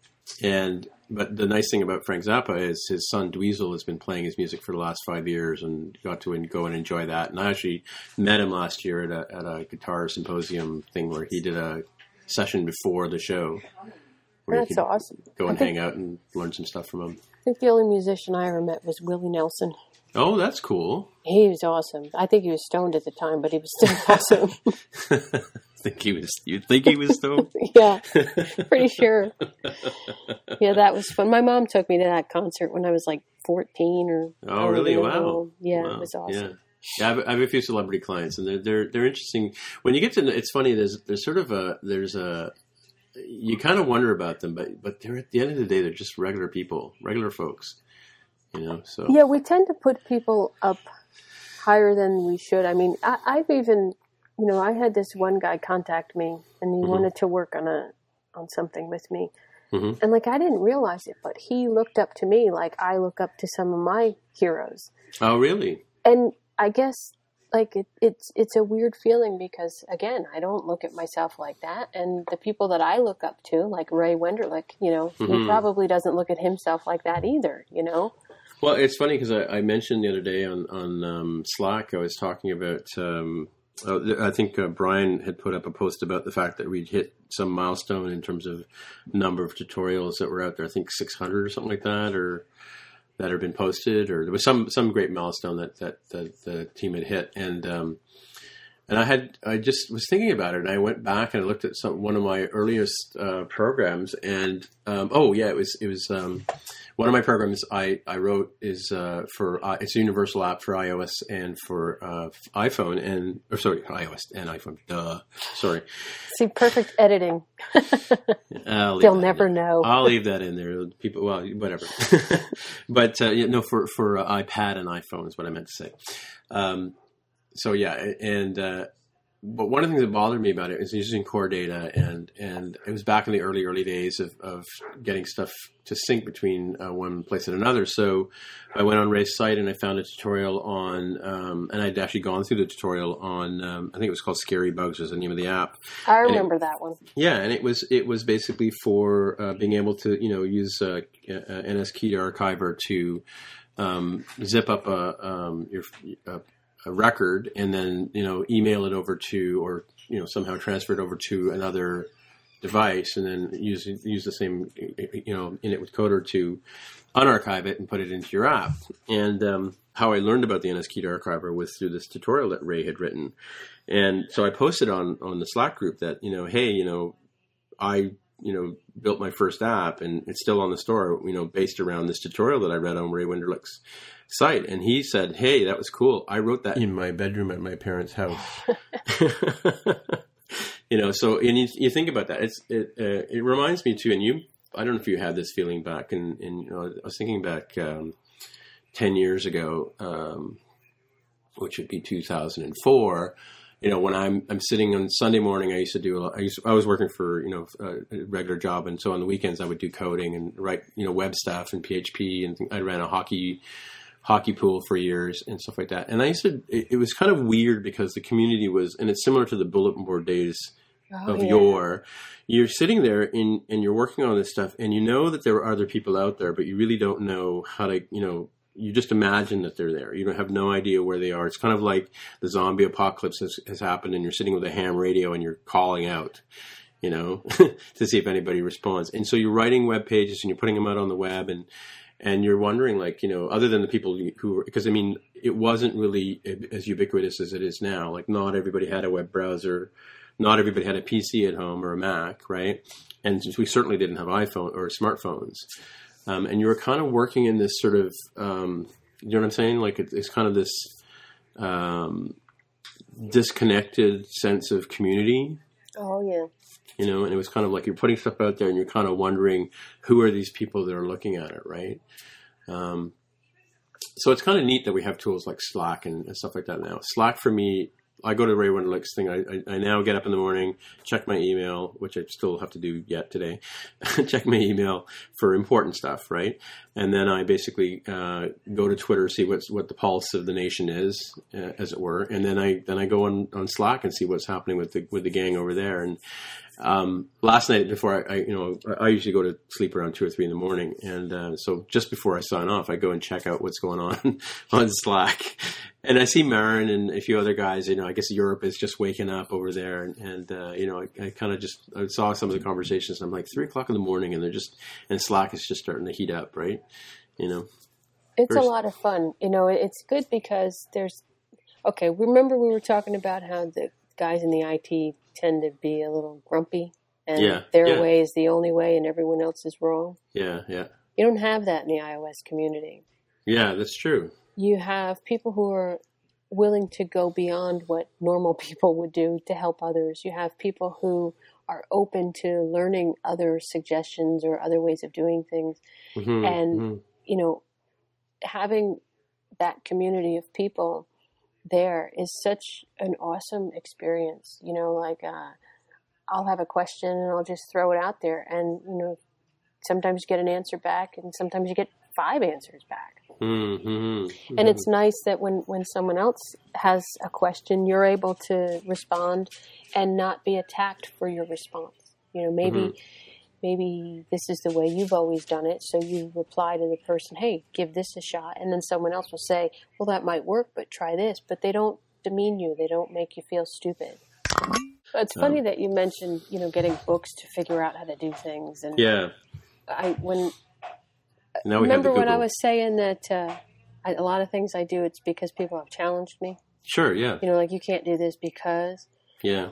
and but the nice thing about Frank Zappa is his son Dweezil has been playing his music for the last five years, and got to go and enjoy that. And I actually met him last year at a at a guitar symposium thing where he did a session before the show. That's could awesome. go and think, hang out and learn some stuff from him. I think the only musician I ever met was Willie Nelson. Oh, that's cool. He was awesome. I think he was stoned at the time, but he was still awesome. think he was. You think he was though? yeah, pretty sure. Yeah, that was fun. My mom took me to that concert when I was like 14 or. Oh, really? Wow. know. Yeah, Wow. it was awesome. Yeah. Yeah, I have, I have a few celebrity clients, and they're they're they're interesting. When you get to, know- it's funny. There's there's sort of a there's a you kind of wonder about them, but but they're at the end of the day they're just regular people, regular folks, you know. So Yeah, we tend to put people up higher than we should. I mean, I, I've even, you know, I had this one guy contact me, and he Mhm. wanted to work on a on something with me, Mhm. and like I didn't realize it, but he looked up to me like I look up to some of my heroes, oh really? and I guess like it, it's it's a weird feeling because again, I don't look at myself like that, and the people that I look up to, like Ray Wenderlich, you know, he Mhm. probably doesn't look at himself like that either, you know. Well, it's funny because I, I mentioned the other day on on um, Slack I was talking about. Um, uh, I think uh, Brian had put up a post about the fact that we'd hit some milestone in terms of number of tutorials that were out there. I think 600 or something like that, or that had been posted, or there was some some great milestone that that, that the team had hit, and um, and I had I just was thinking about it, and I went back and I looked at some one of my earliest uh, programs, and um, oh yeah, it was it was um, one of my programs I, I wrote is uh, for uh, it's a universal app for iOS and for uh, iPhone and or sorry iOS and iPhone. Duh, sorry. See, perfect editing. They'll never know. I'll leave that in there. People, well, whatever. but uh, yeah, no, for for uh, iPad and iPhone is what I meant to say. Um, so yeah, and uh, but one of the things that bothered me about it is using core data, and and it was back in the early early days of, of getting stuff to sync between uh, one place and another. So I went on Ray's site and I found a tutorial on, um, and I'd actually gone through the tutorial on, um, I think it was called Scary Bugs was the name of the app. I remember that one. Yeah, and it was it was basically for uh, being able to you know use uh, uh, NSKeyedArchiver to um, zip up a um, your a, a record and then you know email it over to or you know somehow transfer it over to another device and then use use the same you know init with coder to unarchive it and put it into your app. And um, how I learned about the NSKeyedArchiver was through this tutorial that Ray had written. And so I posted on on the Slack group that you know, hey, you know, I you know built my first app and it's still on the store. You know, based around this tutorial that I read on Ray Wenderlich's site. And he said, hey, that was cool. I wrote that in my bedroom at my parents' house. you know, so and you, you think about that. It's it uh, it reminds me too, and you. I don't know if you had this feeling back, and you know, I was thinking back um, ten years ago, um, which would be two thousand and four. You know, when I'm I'm sitting on Sunday morning, I used to do. a I used I was working for you know a regular job, and so on the weekends I would do coding and write you know web stuff and PHP, and I ran a hockey hockey pool for years and stuff like that. And I used to. It, it was kind of weird because the community was, and it's similar to the bulletin board days Oh, of yeah. yore. You're sitting there in, and you're working on this stuff, and you know that there are other people out there, but you really don't know how to, you know, you just imagine that they're there. You don't have no idea where they are. It's kind of like the zombie apocalypse has, has happened, and you're sitting with a ham radio and you're calling out, you know, to see if anybody responds. And so you're writing web pages and you're putting them out on the web, and and you're wondering, like, you know, other than the people who, because I mean, it wasn't really as ubiquitous as it is now. Like, not everybody had a web browser not everybody had a PC at home or a Mac, right? And we certainly didn't have iPhone or smartphones. Um, and you were kind of working in this sort of, um, you know what I'm saying? Like it, it's kind of this, um, disconnected sense of community Oh yeah. you know, and it was kind of like you're putting stuff out there and you're kind of wondering who are these people that are looking at it, right? Um, so it's kind of neat that we have tools like Slack and, and stuff like that now. Slack for me, I go to Ray Wenderlich's thing. I, I, I now get up in the morning, check my email, which I still have to do yet today. check my email for important stuff, right? And then I basically uh, go to Twitter, see what's what the pulse of the nation is, uh, as it were, and then I then I go on, on Slack and see what's happening with the with the gang over there. And um, last night before I, I, you know, I usually go to sleep around two or three in the morning, and uh, so just before I sign off, I go and check out what's going on on Slack, and I see Marin and a few other guys. You know, I guess Europe is just waking up over there, and, and uh, you know, I, I kind of just I saw some of the conversations. I'm like three o'clock in the morning, and they're just and Slack is just starting to heat up, right? You know, It's a lot of fun. You know, it's good because there's okay, remember we were talking about how the guys in the IT tend to be a little grumpy and Yeah, their yeah. way is the only way and everyone else is wrong. yeah, yeah, You don't have that in the iOS community. yeah. That's true. You have people who are willing to go beyond what normal people would do to help others. You have people who are open to learning other suggestions or other ways of doing things. Mhm, And- mhm. you know, having that community of people there is such an awesome experience. You know, like uh, I'll have a question and I'll just throw it out there, and you know, sometimes you get an answer back, and sometimes you get five answers back. Mhm, mhm, And it's nice that when when someone else has a question, you're able to respond and not be attacked for your response. You know, maybe Mhm. Maybe this is the way you've always done it, so you reply to the person, "Hey, give this a shot," and then someone else will say, "Well, that might work, but try this." But they don't demean you; they don't make you feel stupid. It's funny that you mentioned, you know, getting books to figure out how to do things. And yeah. I when Now remember when I was saying that uh, I, a lot of things I do, it's because people have challenged me. Sure. Yeah. You know, like you can't do this because. Yeah.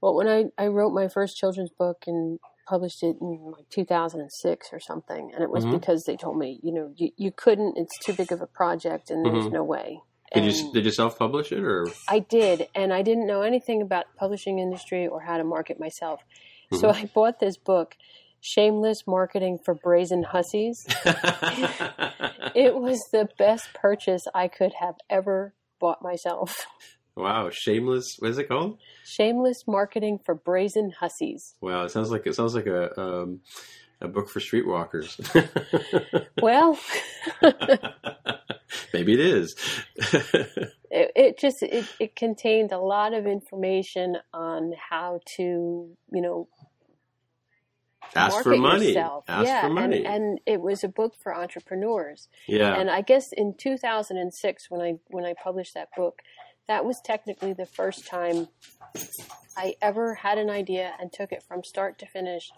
Well, when I, I wrote my first children's book and published it in like 2006 or something, and it was Mhm. because they told me, you know, you, you couldn't, it's too big of a project and there's Mhm. no way. Did you did you self publish it or? I did, and I didn't know anything about publishing industry or how to market myself. So Mm-hmm. I bought this book, Shameless Marketing for Brazen Hussies. It was the best purchase I could have ever bought myself. Wow. Shameless. What is it called? Shameless Marketing for Brazen Hussies. Wow. It sounds like it sounds like a um, a book for streetwalkers. Well, Maybe it is. it, it just it, it contained a lot of information on how to you know Ask for money. yourself. Ask yeah, for money. And, and it was a book for entrepreneurs. yeah. And I guess in 2006, when I when I published that book, that was technically the first time I ever had an idea and took it from start to finish,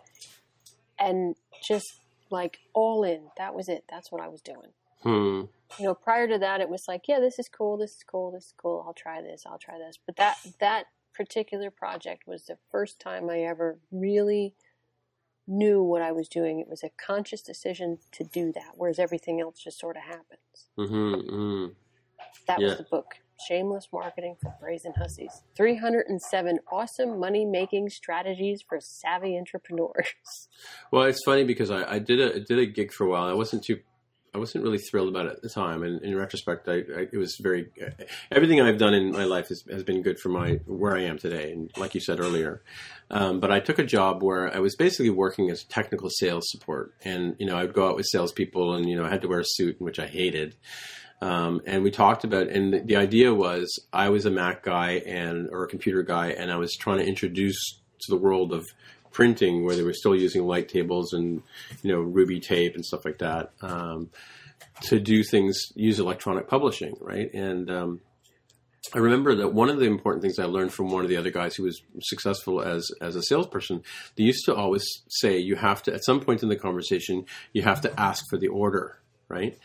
and just like all in. That was it. That's what I was doing. hmm. You know, prior to that, it was like, yeah, this is cool, this is cool, this is cool. I'll try this, I'll try this. But that that particular project was the first time I ever really knew what I was doing. It was a conscious decision to do that, whereas everything else just sort of happens. hmm hmm That Yeah. was the book. Shameless Marketing for Brazen Hussies. 307 awesome money making strategies for savvy entrepreneurs. Well, it's funny because I, I did a I did a gig for a while. I wasn't too, I wasn't really thrilled about it at the time. And in retrospect, I, I it was very everything I've done in my life has, has been good for my where I am today. And like you said earlier, um, but I took a job where I was basically working as technical sales support, and you know I'd go out with salespeople, and you know I had to wear a suit, which I hated. Um, and we talked about, and the, the idea was I was a Mac guy and or a computer guy, and I was trying to introduce to the world of printing where they were still using light tables and you know Ruby tape and stuff like that um, to do things use electronic publishing, right? And um, I remember that one of the important things I learned from one of the other guys who was successful as as a salesperson, they used to always say you have to at some point in the conversation you have to ask for the order, right?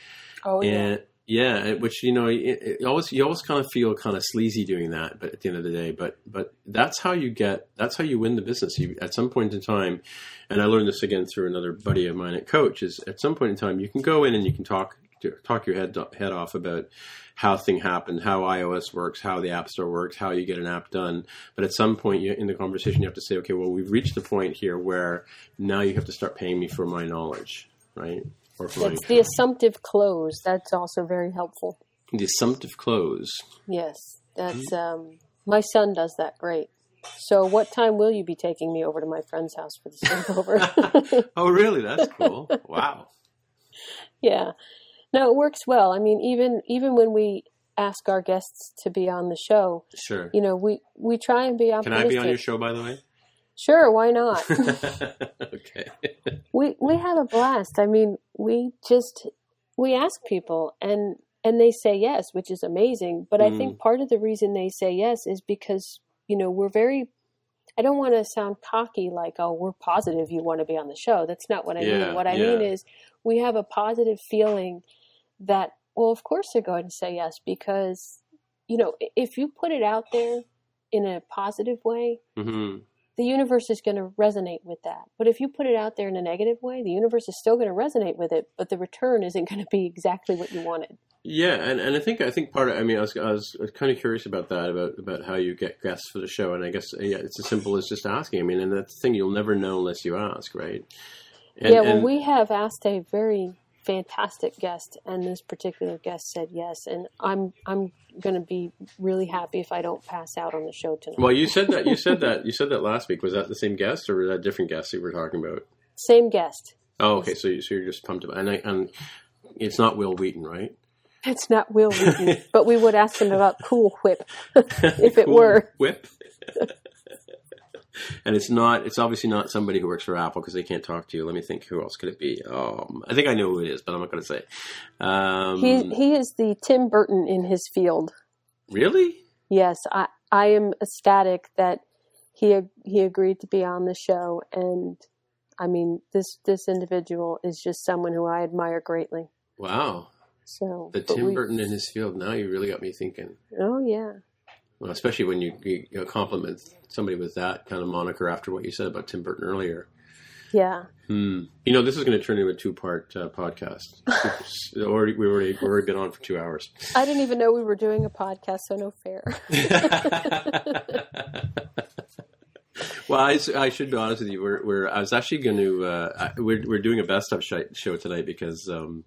Oh, and yeah, which you know, it, it always you always kind of feel kind of sleazy doing that, but at the end of the day, but but that's how you get that's how you win the business. You at some point in time, and I learned this again through another buddy of mine at Coach. Is at some point in time you can go in and you can talk talk your head head off about how thing happened, how iOS works, how the App Store works, how you get an app done. But at some point you, in the conversation, you have to say, okay, well, we've reached the point here where now you have to start paying me for my knowledge, right? Or It's the assumptive close. That's also very helpful. the assumptive close. Yes, that's um, my son does that great. So, what time will you be taking me over to my friend's house for the sleepover? oh, really? That's cool. Wow. yeah, no, it works well. I mean, even even when we ask our guests to be on the show, Sure. you know, we we try and be optimistic. Can. I be on your show, by the way? Sure, why not? okay. we we have a blast. I mean, we just we ask people and and they say yes, which is amazing. But I Mm. think part of the reason they say yes is because you know we're very. I don't want to sound cocky, like oh, we're positive you want to be on the show. That's not what I Yeah, mean. What I yeah. mean is we have a positive feeling that well, of course they're going to say yes because you know if you put it out there in a positive way, hmm the universe is going to resonate with that. But if you put it out there in a negative way, the universe is still going to resonate with it, but the return isn't going to be exactly what you wanted. Yeah, and, and I think I think part of I mean I was I was kind of curious about that about about how you get guests for the show, and I guess uh, yeah, it's as simple as just asking. I mean, and that's the thing you'll never know unless you ask, right? And, yeah, well, and- we have asked a very fantastic guest, and this particular guest said yes, and I'm I'm going to be really happy if I don't pass out on the show tonight. well, you said that you said that you said that last week. Was that the same guest or was that different guest that we were talking about? Same guest. Oh, okay. So, you, so you're just pumped about, and I, and it's not Wil Wheaton, right? It's not Wil Wheaton, but we would ask him about Cool Whip. If it were. whip. and it's not. It's obviously not somebody who works for Apple because they can't talk to you. Let me think. Who else could it be? Um, I think I know who it is, but I'm not going to say. Um, He he is the Tim Burton in his field. really? Yes, I I am ecstatic that he he agreed to be on the show, and I mean this this individual is just someone who I admire greatly. Wow. So The Tim Burton in his field. Now you really got me thinking. Oh yeah, Well, especially when you, you, you compliment somebody with that kind of moniker after what you said about Tim Burton earlier. yeah. Hmm. You know, this is going to turn into a two-part uh, podcast. already, we already we've already been on for two hours. I didn't even know we were doing a podcast, so no fair. well, I, I should be honest with you. We're, we're I was actually going to uh, we're we're doing a best of show tonight because um,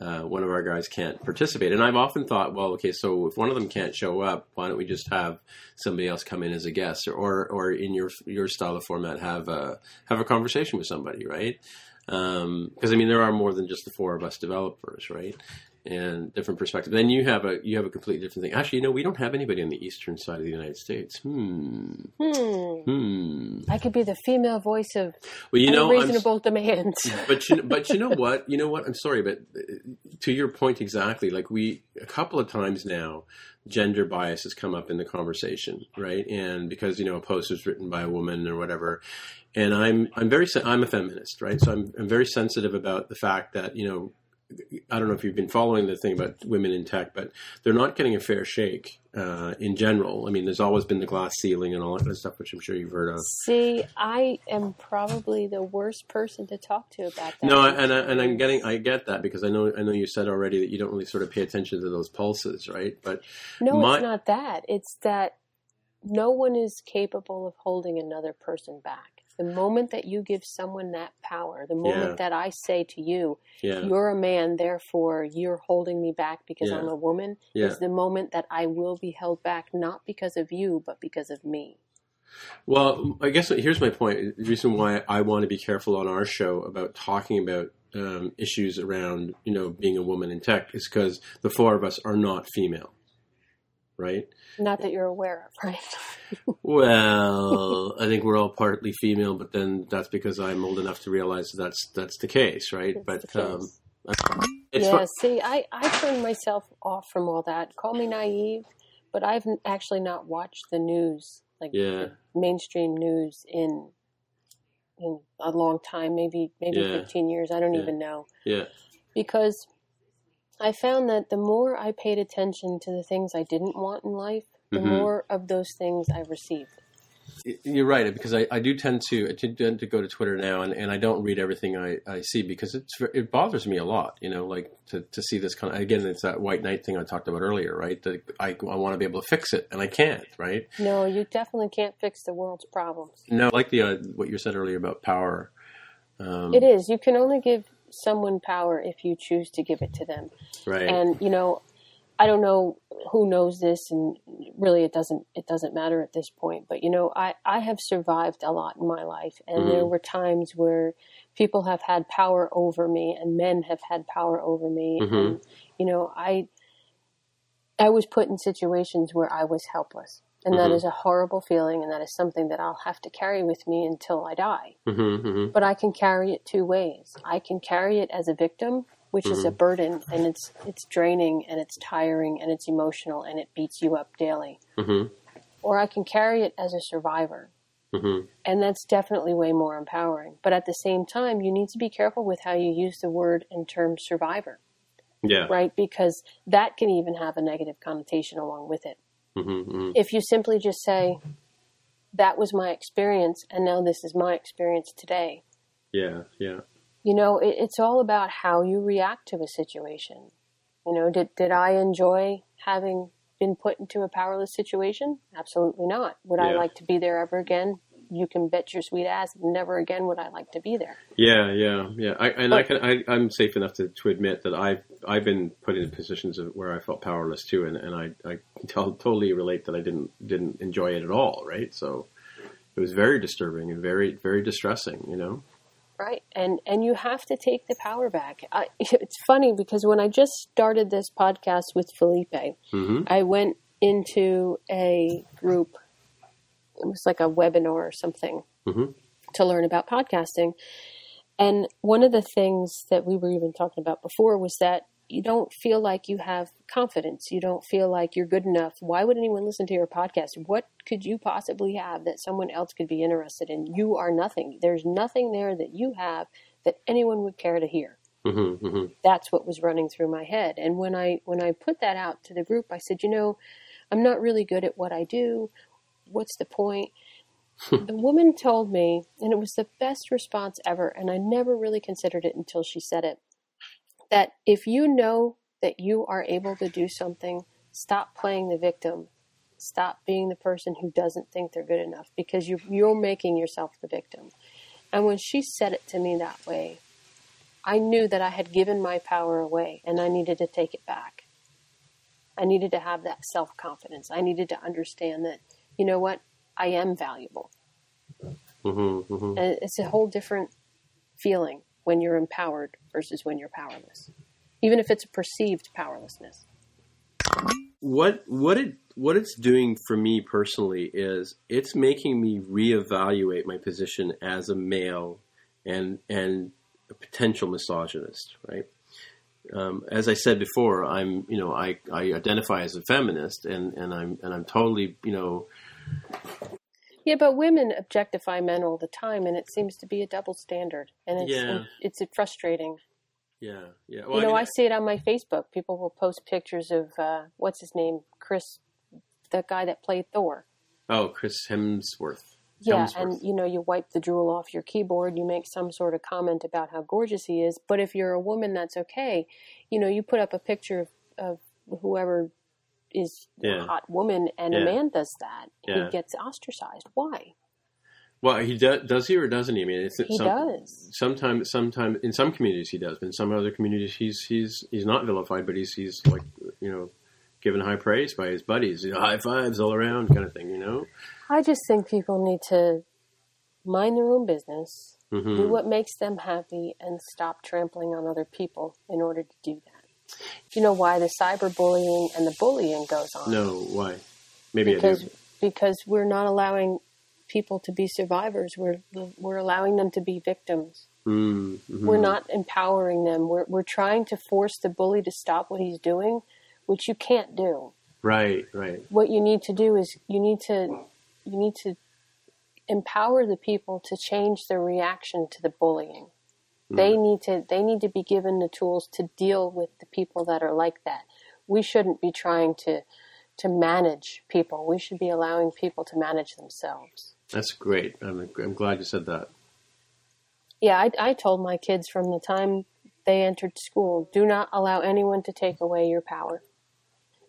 uh, one of our guys can't participate, and I've often thought, well, okay, so if one of them can't show up, why don't we just have somebody else come in as a guest, or or, in your your style of format, have a have a conversation with somebody, right? Because I mean, there are more than just the four of us developers, right? And different perspective. Then you have a you have a completely different thing. Actually, you know, we don't have anybody on the eastern side of the United States. Hmm. hmm. Hmm. I could be the female voice of Well, you know, I'm, demands. but you, but you know what? You know what? I'm sorry, but uh, to your point exactly, like we a couple of times now, gender bias has come up in the conversation, right? And because you know a post was written by a woman or whatever, and I'm I'm very I'm a feminist, right? So I'm I'm very sensitive about the fact that you know. I don't know if you've been following the thing about women in tech, but they're not getting a fair shake uh, in general. I mean, there's always been the glass ceiling and all that kind of stuff, which I'm sure you've heard of. See, I am probably the worst person to talk to about that. No, and I, and I'm getting I get that because I know I know you said already that you don't really sort of pay attention to those pulses, right? But No, My- it's not that. It's that no one is capable of holding another person back. The moment that you give someone that power, the moment Yeah. that I say to you, yeah, you're a man, therefore you're holding me back because Yeah. I'm a woman, is the moment that I will be held back not because of you, but because of me. Well, I guess here's my point. The reason why I want to be careful on our show about talking about um, issues around you know being a woman in tech is because the four of us are not female, right? Not that you're aware of, right? Well, I think we're all partly female, but then that's because I'm old enough to realize that that's that's the case, right? That's but um, it's yeah, fu- see, I, I turn myself off from all that. Call me naive, but I've actually not watched the news, like Yeah. mainstream news, in in a long time, maybe maybe Yeah. 15 years. I don't Yeah. even know. yeah, Because I found that the more I paid attention to the things I didn't want in life, the Mhm. more of those things I received. You're right because I, I do tend to I tend to go to Twitter now and, and I don't read everything I, I see because it's it bothers me a lot. You know, like to, to see this kind of again it's that white knight thing I talked about earlier, right? That I I want to be able to fix it and I can't, right? No, you definitely can't fix the world's problems. No, like the uh, what you said earlier about power. Um, It is. You can only give someone power if you choose to give it to them. right. And you know, I don't know who knows this, and really, it doesn't it doesn't matter at this point. But you know, I I have survived a lot in my life, and mm-hmm. there were times where people have had power over me, and men have had power over me, mm-hmm. and you know, I I was put in situations where I was helpless. And that is a horrible feeling, and that is something that I'll have to carry with me until I die hmm hmm but I can carry it two ways. I can carry it as a victim, which is a burden, and it's it's draining and it's tiring and it's emotional and it beats you up daily. hmm Or I can carry it as a survivor, hmm and that's definitely way more empowering. But at the same time, you need to be careful with how you use the word and term survivor, Yeah. right? Because that can even have a negative connotation along with it. Hmm hmm If you simply just say, "That was my experience, and now this is my experience today," Yeah. Yeah. you know it, it's all about how you react to a situation. You know did, did i enjoy having been put into a powerless situation? Absolutely not. Would i like to be there ever again you can bet your sweet ass never again would i like to be there Yeah, yeah, yeah. I, and I can, I, I'm safe enough to, to admit that I've I've been put in positions of where I felt powerless too, and, and I I totally relate that I didn't didn't enjoy it at all. Right, so it was very disturbing and very very distressing. You know. right and and you have to take the power back I, it's funny because when i just started this podcast with felipe hmm i went into a group it was like a webinar or something hmm to learn about podcasting. And one of the things that we were even talking about before was that you don't feel like you have confidence. You don't feel like you're good enough. Why would anyone listen to your podcast? What could you possibly have that someone else could be interested in? You are nothing. There's nothing there that you have that anyone would care to hear. hmm hmm That's what was running through my head. And when I when I put that out to the group, I said, you know, I'm not really good at what I do. What's the point? Hmm. the woman told me, and it was the best response ever, and I never really considered it until she said it, that if you know that you are able to do something, stop playing the victim. Stop being the person who doesn't think they're good enough because you're, you're making yourself the victim. And when she said it to me that way, I knew that I had given my power away and I needed to take it back. I needed to have that self confidence. I needed to understand that, you know what, I am valuable. hmm hmm And it's a whole different feeling when you're empowered versus when you're powerless, even if it's a perceived powerlessness. What what it what it's doing for me personally is it's making me reevaluate my position as a male and and a potential misogynist, right? Um, as I said before, I'm you know I, I identify as a feminist and, and I'm and I'm totally you know Yeah, but women objectify men all the time, and it seems to be a double standard, and it's Yeah. it's frustrating. yeah yeah you know, mean, I see it on my Facebook. People will post pictures of uh, what's his name, Chris, the guy that played Thor. oh Chris Hemsworth Yeah, and you know, you wipe the drool off your keyboard, you make some sort of comment about how gorgeous he is. But if you're a woman, that's okay. You know, you put up a picture of, of whoever is Yeah. a hot woman, and a man does that, Yeah. he gets ostracized. Why? well he does does he or doesn't he I mean it's He some, does. sometimes sometimes in some communities he does but in some other communities he's he's he's not vilified but he's he's like you know given high praise by his buddies you know, high fives all around kind of thing you know I just think people need to mind their own business, do hmm what makes them happy, and stop trampling on other people in order to do that. You know why the cyberbullying and the bullying goes on? no why maybe because do because we're not allowing people to be survivors. We're we're allowing them to be victims. mm mhm. We're not empowering them. We're we're trying to force the bully to stop what he's doing, which you can't do. right right What you need to do is you need to you need to empower the people to change their reaction to the bullying. Hmm. They need to they need to be given the tools to deal with the people that are like that. We shouldn't be trying to to manage people. We should be allowing people to manage themselves. That's great. I'm, I'm glad you said that. Yeah, I, I told my kids from the time they entered school, do not allow anyone to take away your power.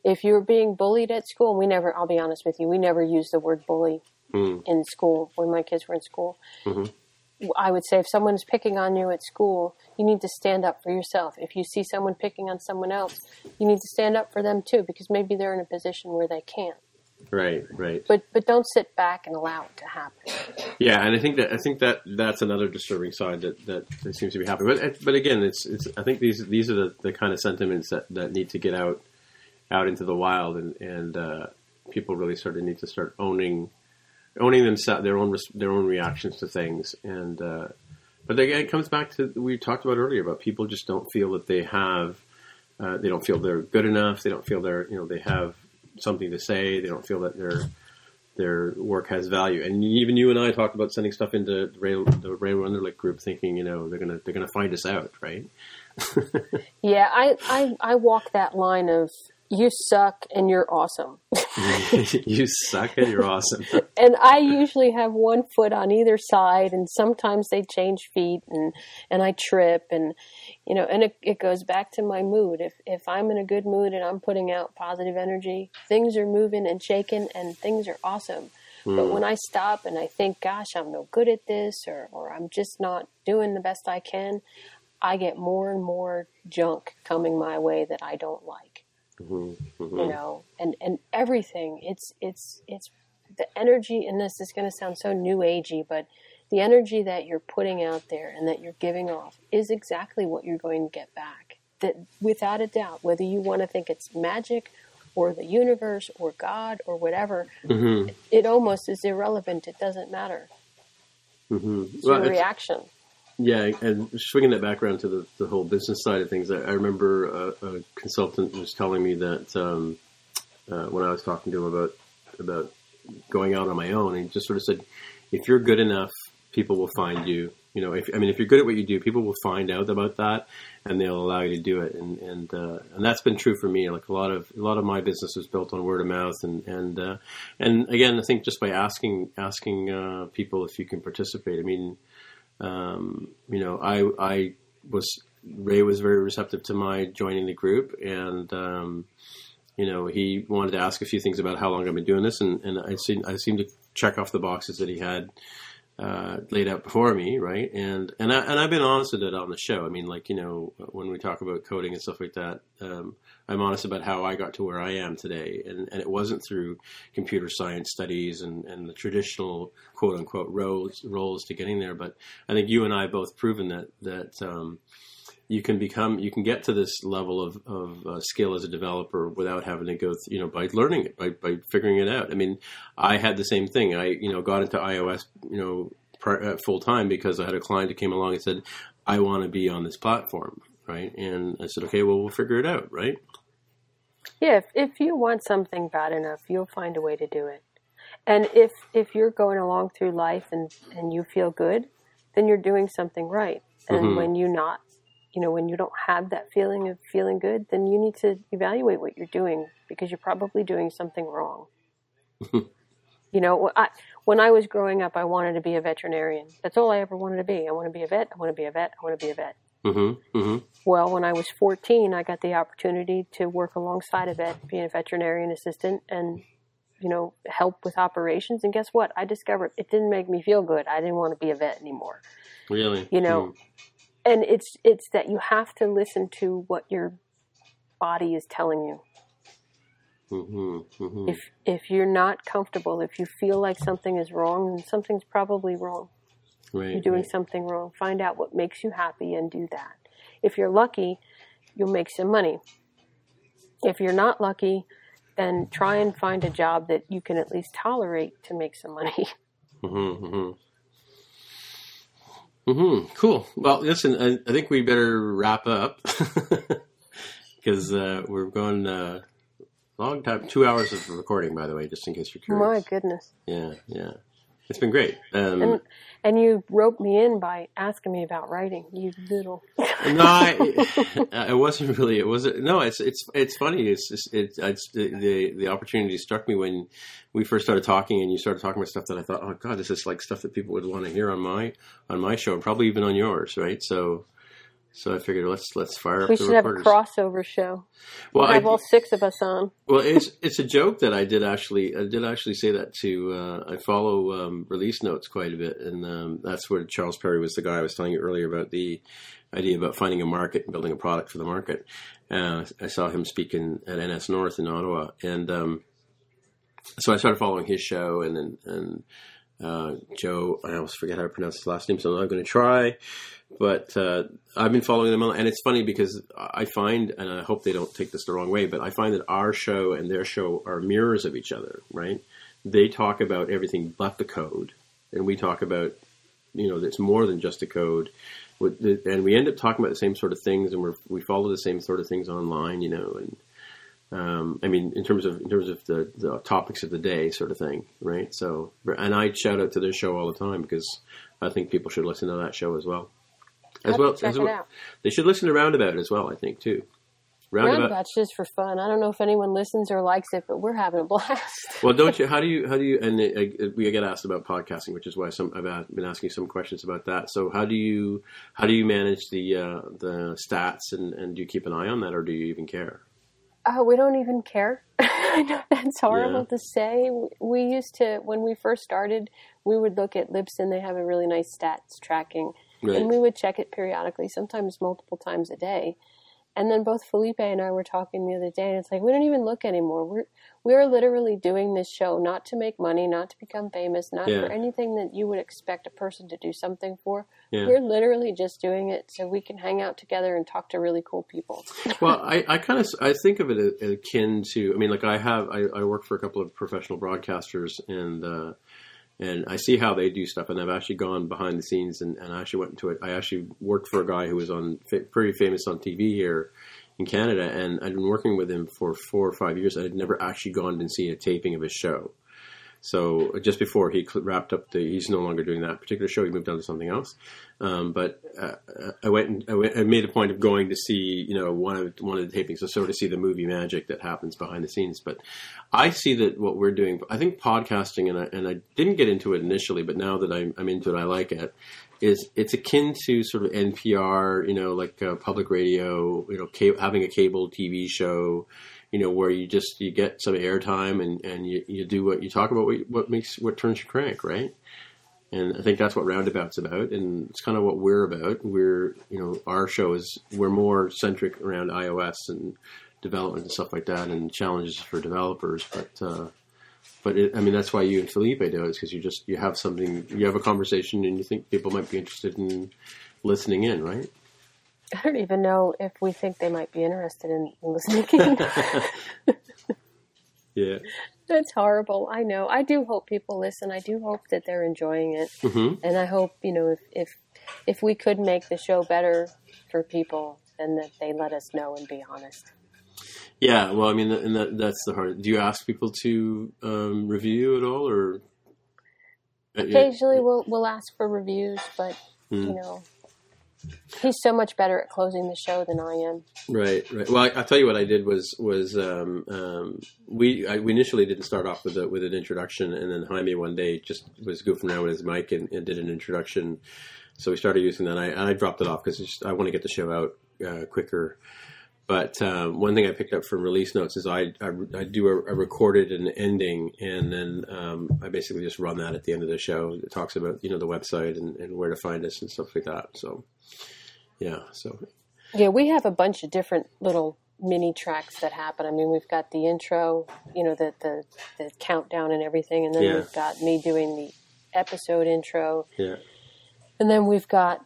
If you're being bullied at school, we never, I'll be honest with you, we never used the word bully Mm. in school when my kids were in school. Mhm. I would say if someone's picking on you at school, you need to stand up for yourself. If you see someone picking on someone else, you need to stand up for them too because maybe they're in a position where they can't. Right, right. But but don't sit back and allow it to happen. Yeah, and I think that I think that that's another disturbing side that, that, that seems to be happening. But but again, it's it's I think these these are the, the kind of sentiments that, that need to get out out into the wild, and and uh, people really sort of need to start owning owning themselves their own their own reactions to things. And uh, but again, it comes back to we talked about earlier about people just don't feel that they have uh, they don't feel they're good enough. They don't feel they're you know they have something to say. They don't feel that they're their work has value. And even you and I talked about sending stuff into the Ray, the Ray Wenderlich group, thinking you know they're gonna they're gonna find us out, right? Yeah, I, I, I walk that line of you suck and you're awesome. you suck and you're awesome. and I usually have one foot on either side, and sometimes they change feet, and and I trip, and you know, and it, it goes back to my mood. If if I'm in a good mood and I'm putting out positive energy, things are moving and shaking, and things are awesome. But hmm. when I stop and I think, "Gosh, I'm no good at this," or or I'm just not doing the best I can, I get more and more junk coming my way that I don't like Mhm, you mhm. know, and and everything. It's it's it's the energy, in this is going to sound so new agey, but the energy that you're putting out there and that you're giving off is exactly what you're going to get back. That without a doubt, whether you want to think it's magic or the universe or God or whatever, Mhm, it almost is irrelevant. It doesn't matter. mhm. It's Well, your it's- reaction. Yeah, and swinging that back around to the, the whole business side of things, I, I remember a, a consultant was telling me that um, uh, when I was talking to him about about going out on my own, he just sort of said, if you're good enough, people will find you. You know, if I mean, if you're good at what you do, people will find out about that, and they'll allow you to do it. And and uh, and that's been true for me. Like a lot of a lot of my business is built on word of mouth, and and uh, and again, I think just by asking asking uh, people if you can participate. I mean um, you know, I I was Ray was very receptive to my joining the group, and um, you know, he wanted to ask a few things about how long I've been doing this, and, and I seem I seem to check off the boxes that he had uh, laid out before me, right? And and I and I've been honest with it on the show. I mean, like you know, when we talk about coding and stuff like that, um, I'm honest about how I got to where I am today, and and it wasn't through computer science studies and and the traditional quote unquote roles roles to getting there. But I think you and I both proven that that. Um, you can become, you can get to this level of, of uh, skill as a developer without having to go, th- you know, by learning it, by, by figuring it out. I mean, I had the same thing. I, you know, got into iOS, you know, pr- uh, full time because I had a client who came along and said, I want to be on this platform, right? And I said, okay, well, we'll figure it out, right? Yeah, if, if you want something bad enough, you'll find a way to do it. And if if you're going along through life and and you feel good, then you're doing something right. And Mhm. when you not, you know, when you don't have that feeling of feeling good, then you need to evaluate what you're doing because you're probably doing something wrong. you know, I, when I was growing up, I wanted to be a veterinarian. That's all I ever wanted to be. I want to be a vet. I want to be a vet. I want to be a vet. Mm-hmm. Mm-hmm. Well, when I was 14, I got the opportunity to work alongside a vet, being a veterinarian assistant, and you know, help with operations. And guess what? I discovered it didn't make me feel good. I didn't want to be a vet anymore. Really? You know, and it's it's that you have to listen to what your body is telling you. Mm-hmm. Mm-hmm. If if you're not comfortable, if you feel like something is wrong, then something's probably wrong. Right, You're doing right. something wrong. Find out what makes you happy and do that. If you're lucky, you'll make some money. If you're not lucky, then try and find a job that you can at least tolerate to make some money. Mm-hmm, mm-hmm. Mm-hmm. Cool. Well, listen, I, I think we better wrap up because uh, we're going uh, long time, two hours of recording, by the way, just in case you're curious. My goodness. Yeah, yeah. It's been great. Um, And and you roped me in by asking me about writing. You little. no, I, it wasn't really. It wasn't. No, it's it's it's funny. It's just, it, it's the, the the opportunity struck me when we first started talking, and you started talking about stuff that I thought, oh god, this is like stuff that people would want to hear on my on my show, and probably even on yours, right? So. So I figured let's let's fire up We should have a crossover show. well, I, have all six of us on. well, it's it's a joke that I did actually I did actually say that to uh, I follow um, release notes quite a bit, and um, that's where Charles Perry was the guy I was telling you earlier about the idea about finding a market and building a product for the market. Uh, I saw him speaking at NS North in Ottawa, and um, so I started following his show, and then and uh, Joe I almost forget how to pronounce his last name, so I'm not going to try. But uh, I've been following them, and it's funny because I find, and I hope they don't take this the wrong way, but I find that our show and their show are mirrors of each other, right? They talk about everything but the code, and we talk about, you know, it's more than just a code. And we end up talking about the same sort of things, and we're, we follow the same sort of things online, you know, and um, I mean, in terms of in terms of the, the topics of the day, sort of thing, right? So, and I shout out to their show all the time because I think people should listen to that show as well. As well, as well, they should listen to Roundabout as well. I think too. Roundabout. Roundabout's just for fun. I don't know if anyone listens or likes it, but we're having a blast. Well, don't you? How do you? How do you? And uh, we get asked about podcasting, which is why some I've been asking some questions about that. So, how do you? How do you manage the uh, the stats, and, and do you keep an eye on that, or do you even care? Oh, we don't even care. I know that's horrible Yeah. to say. We used to, when we first started, we would look at Libsyn. They have a really nice stats tracking, Right. and we would check it periodically, sometimes multiple times a day. And then both Felipe and I were talking the other day, and it's like we don't even look anymore. We're we're literally doing this show not to make money, not to become famous, not Yeah. for anything that you would expect a person to do something for. Yeah. We're literally just doing it so we can hang out together and talk to really cool people. well, I, I kind of I think of it akin to. I mean, like I have I, I work for a couple of professional broadcasters, and uh, and I see how they do stuff. And I've actually gone behind the scenes, and, and I actually went into it. I actually worked for a guy who was on pretty famous on TV here in Canada, and I'd been working with him for four or five years. I had never actually gone and seen a taping of his show. So just before he wrapped up the, he's no longer doing that particular show. He moved on to something else. Um, but uh, I went and I, went, I made a point of going to see, you know, one of one of the tapings, so sort of see the movie magic that happens behind the scenes. But I see that what we're doing. I think podcasting, and I, and I didn't get into it initially, but now that I'm, I'm into it, I like it. Is it's akin to sort of NPR, you know, like uh, public radio, you know, having a cable TV show, you know, where you just you get some airtime and and you, you do what you talk about what, what makes what turns your crank, right? And I think that's what Roundabout's about, and it's kind of what we're about. We're, you know, our show is we're more centric around iOS and development and stuff like that, and challenges for developers. But, uh, but it, I mean, that's why you and Felipe do it, because you just you have something, you have a conversation, and you think people might be interested in listening in, right? I don't even know if we think they might be interested in listening. Yeah. That's horrible. I know. I do hope people listen. I do hope that they're enjoying it, hmm and I hope you know if if if we could make the show better for people, then that they let us know and be honest. Yeah. Well, I mean, and that, that's the hard. Do you ask people to um, review at all, or Uh, yeah. Occasionally, we'll we'll ask for reviews, but Hmm. you know, he's so much better at closing the show than I am. Right, right. Well, I, I'll tell you what I did was was um, um, we I, we initially didn't start off with a, with an introduction, and then Jaime one day just was goofing around with his mic and, and did an introduction. So we started using that. I, I dropped it off because I want to get the show out uh, quicker. But um, one thing I picked up from release notes is I I, I do a, a recorded and ending, and then um, I basically just run that at the end of the show. It talks about you know the website and, and where to find us and stuff like that. So yeah, so Yeah, we have a bunch of different little mini tracks that happen. I mean, we've got the intro, you know, the the, the countdown and everything, and then Yeah. we've got me doing the episode intro, yeah. and then we've got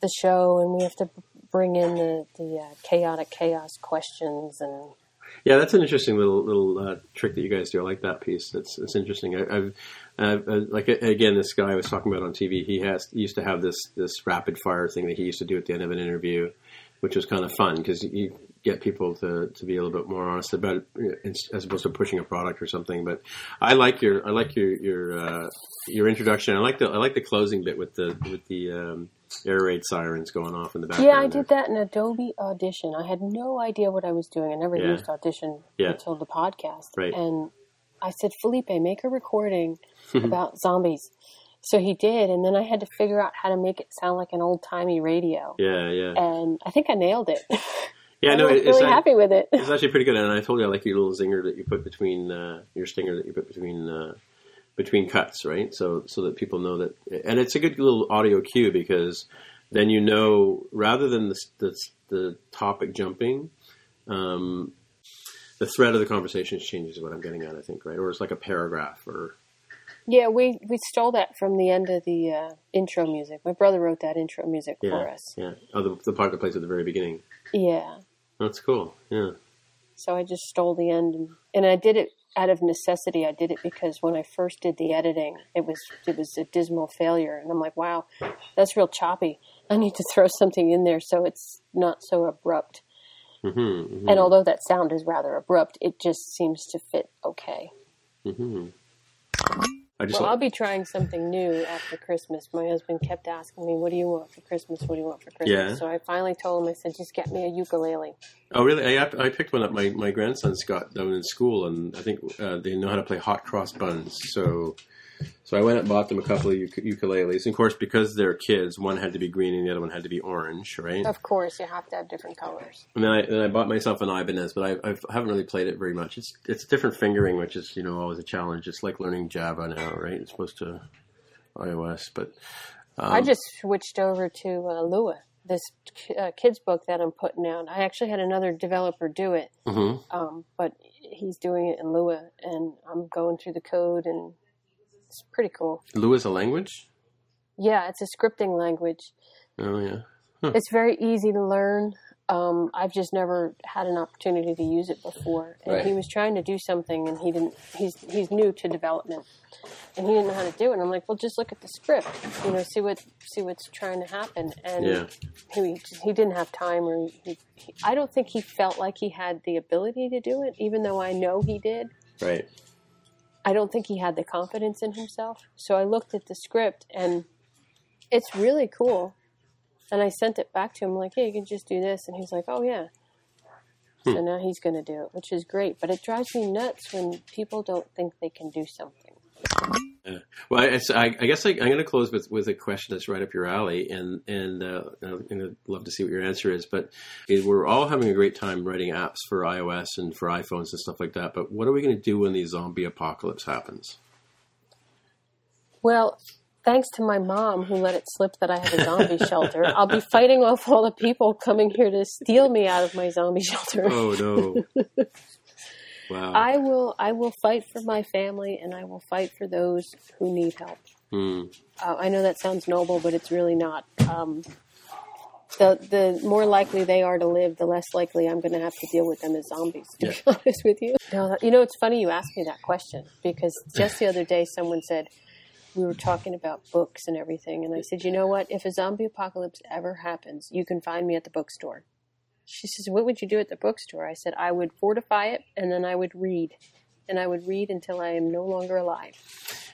the show, and we have to bring in the the uh, chaotic chaos questions and Yeah, that's an interesting little little uh, trick that you guys do. I like that piece. It's it's interesting. I, I've uh, uh, like uh, again, this guy I was talking about on TV. He has he used to have this this rapid fire thing that he used to do at the end of an interview, which was kind of fun because you get people to, to be a little bit more honest about it as opposed to pushing a product or something. But I like your I like your your uh, your introduction. I like the I like the closing bit with the with the um, air raid sirens going off in the background. Yeah, I did that in Adobe Audition. I had no idea what I was doing. I never Yeah. used Audition Yeah. until the podcast. Right. And I said, Felipe, make a recording about zombies. So he did, and then I had to figure out how to make it sound like an old timey radio. Yeah, yeah, And I think I nailed it. yeah. I'm No, it- it's really happy with it. It's actually pretty good, and I told you I like your little zinger that you put between uh, your stinger that you put between uh, between cuts, right? So so that people know that, and it's a good little audio cue because then you know rather than the the, the topic jumping, um, the thread of the conversation changes. What I'm getting at, I think, right? Or it's like a paragraph, or Yeah, we, we stole that from the end of the uh, intro music. My brother wrote that intro music yeah, for us. yeah. Oh, the, the part that plays at the very beginning. Yeah. That's cool. Yeah. So I just stole the end, and, and I did it out of necessity. I did it because when I first did the editing, it was it was a dismal failure, and I'm like, wow, that's real choppy. I need to throw something in there so it's not so abrupt. hmm And although that sound is rather abrupt, it just seems to fit okay. hmm I just Well, like- I'll be trying something new after Christmas. My husband kept asking me, "What do you want for Christmas? What do you want for Christmas?" Yeah. So I finally told him, I said, "Just get me a ukulele." Oh, really? I, I picked one up. My, my grandson's got down in school, and I think uh, they know how to play hot cross buns. So, so I went and bought them a couple of uk- ukuleles. And of course, because they're kids, one had to be green and the other one had to be orange, right? Of course, you have to have different colors. And then I, then I bought myself an Ibanez, but I, I haven't really played it very much. It's it's different fingering, which is you know always a challenge. It's like learning Java now, right? It's supposed to iOS, but um, I just switched over to uh, Lua, this uh, kids book that I'm putting out. I actually had another developer do it, mhm. um, but he's doing it in Lua, and I'm going through the code, and it's pretty cool. Lua is a language. Yeah, it's a scripting language. Oh yeah. It's very easy to learn. Um, I've just never had an opportunity to use it before. And Right. he was trying to do something, and he didn't. He's he's new to development, and he didn't know how to do it. And I'm like, well, just look at the script, you know, see what see what's trying to happen. And Yeah. he he didn't have time, or he, he, I don't think he felt like he had the ability to do it, even though I know he did. Right. I don't think he had the confidence in himself. So I looked at the script and it's really cool. And I sent it back to him like, "Hey, you can just do this." And he's like, "Oh yeah." So hmm. now he's going to do it, which is great. But it drives me nuts when people don't think they can do something. Yeah. Well, I, I, I guess I, I'm going to close with, with a question that's right up your alley, and and uh, I'm going to love to see what your answer is. But we're all having a great time writing apps for iOS and for iPhones and stuff like that. But what are we going to do when the zombie apocalypse happens? Well, thanks to my mom who let it slip that I have a zombie shelter, I'll be fighting off all the people coming here to steal me out of my zombie shelter. Oh no! wow. I will I will fight for my family and I will fight for those who need help. Hmm. Uh, I know that sounds noble, but it's really not. Um, the the more likely they are to live, the less likely I'm going to have to deal with them as zombies. To be honest with you, no, you know it's funny you asked me that question because just the other day someone said we were talking about books and everything, and I said, you know what? If a zombie apocalypse ever happens, you can find me at the bookstore. She says, what would you do at the bookstore? I said, I would fortify it, and then I would read, and I would read until I am no longer alive.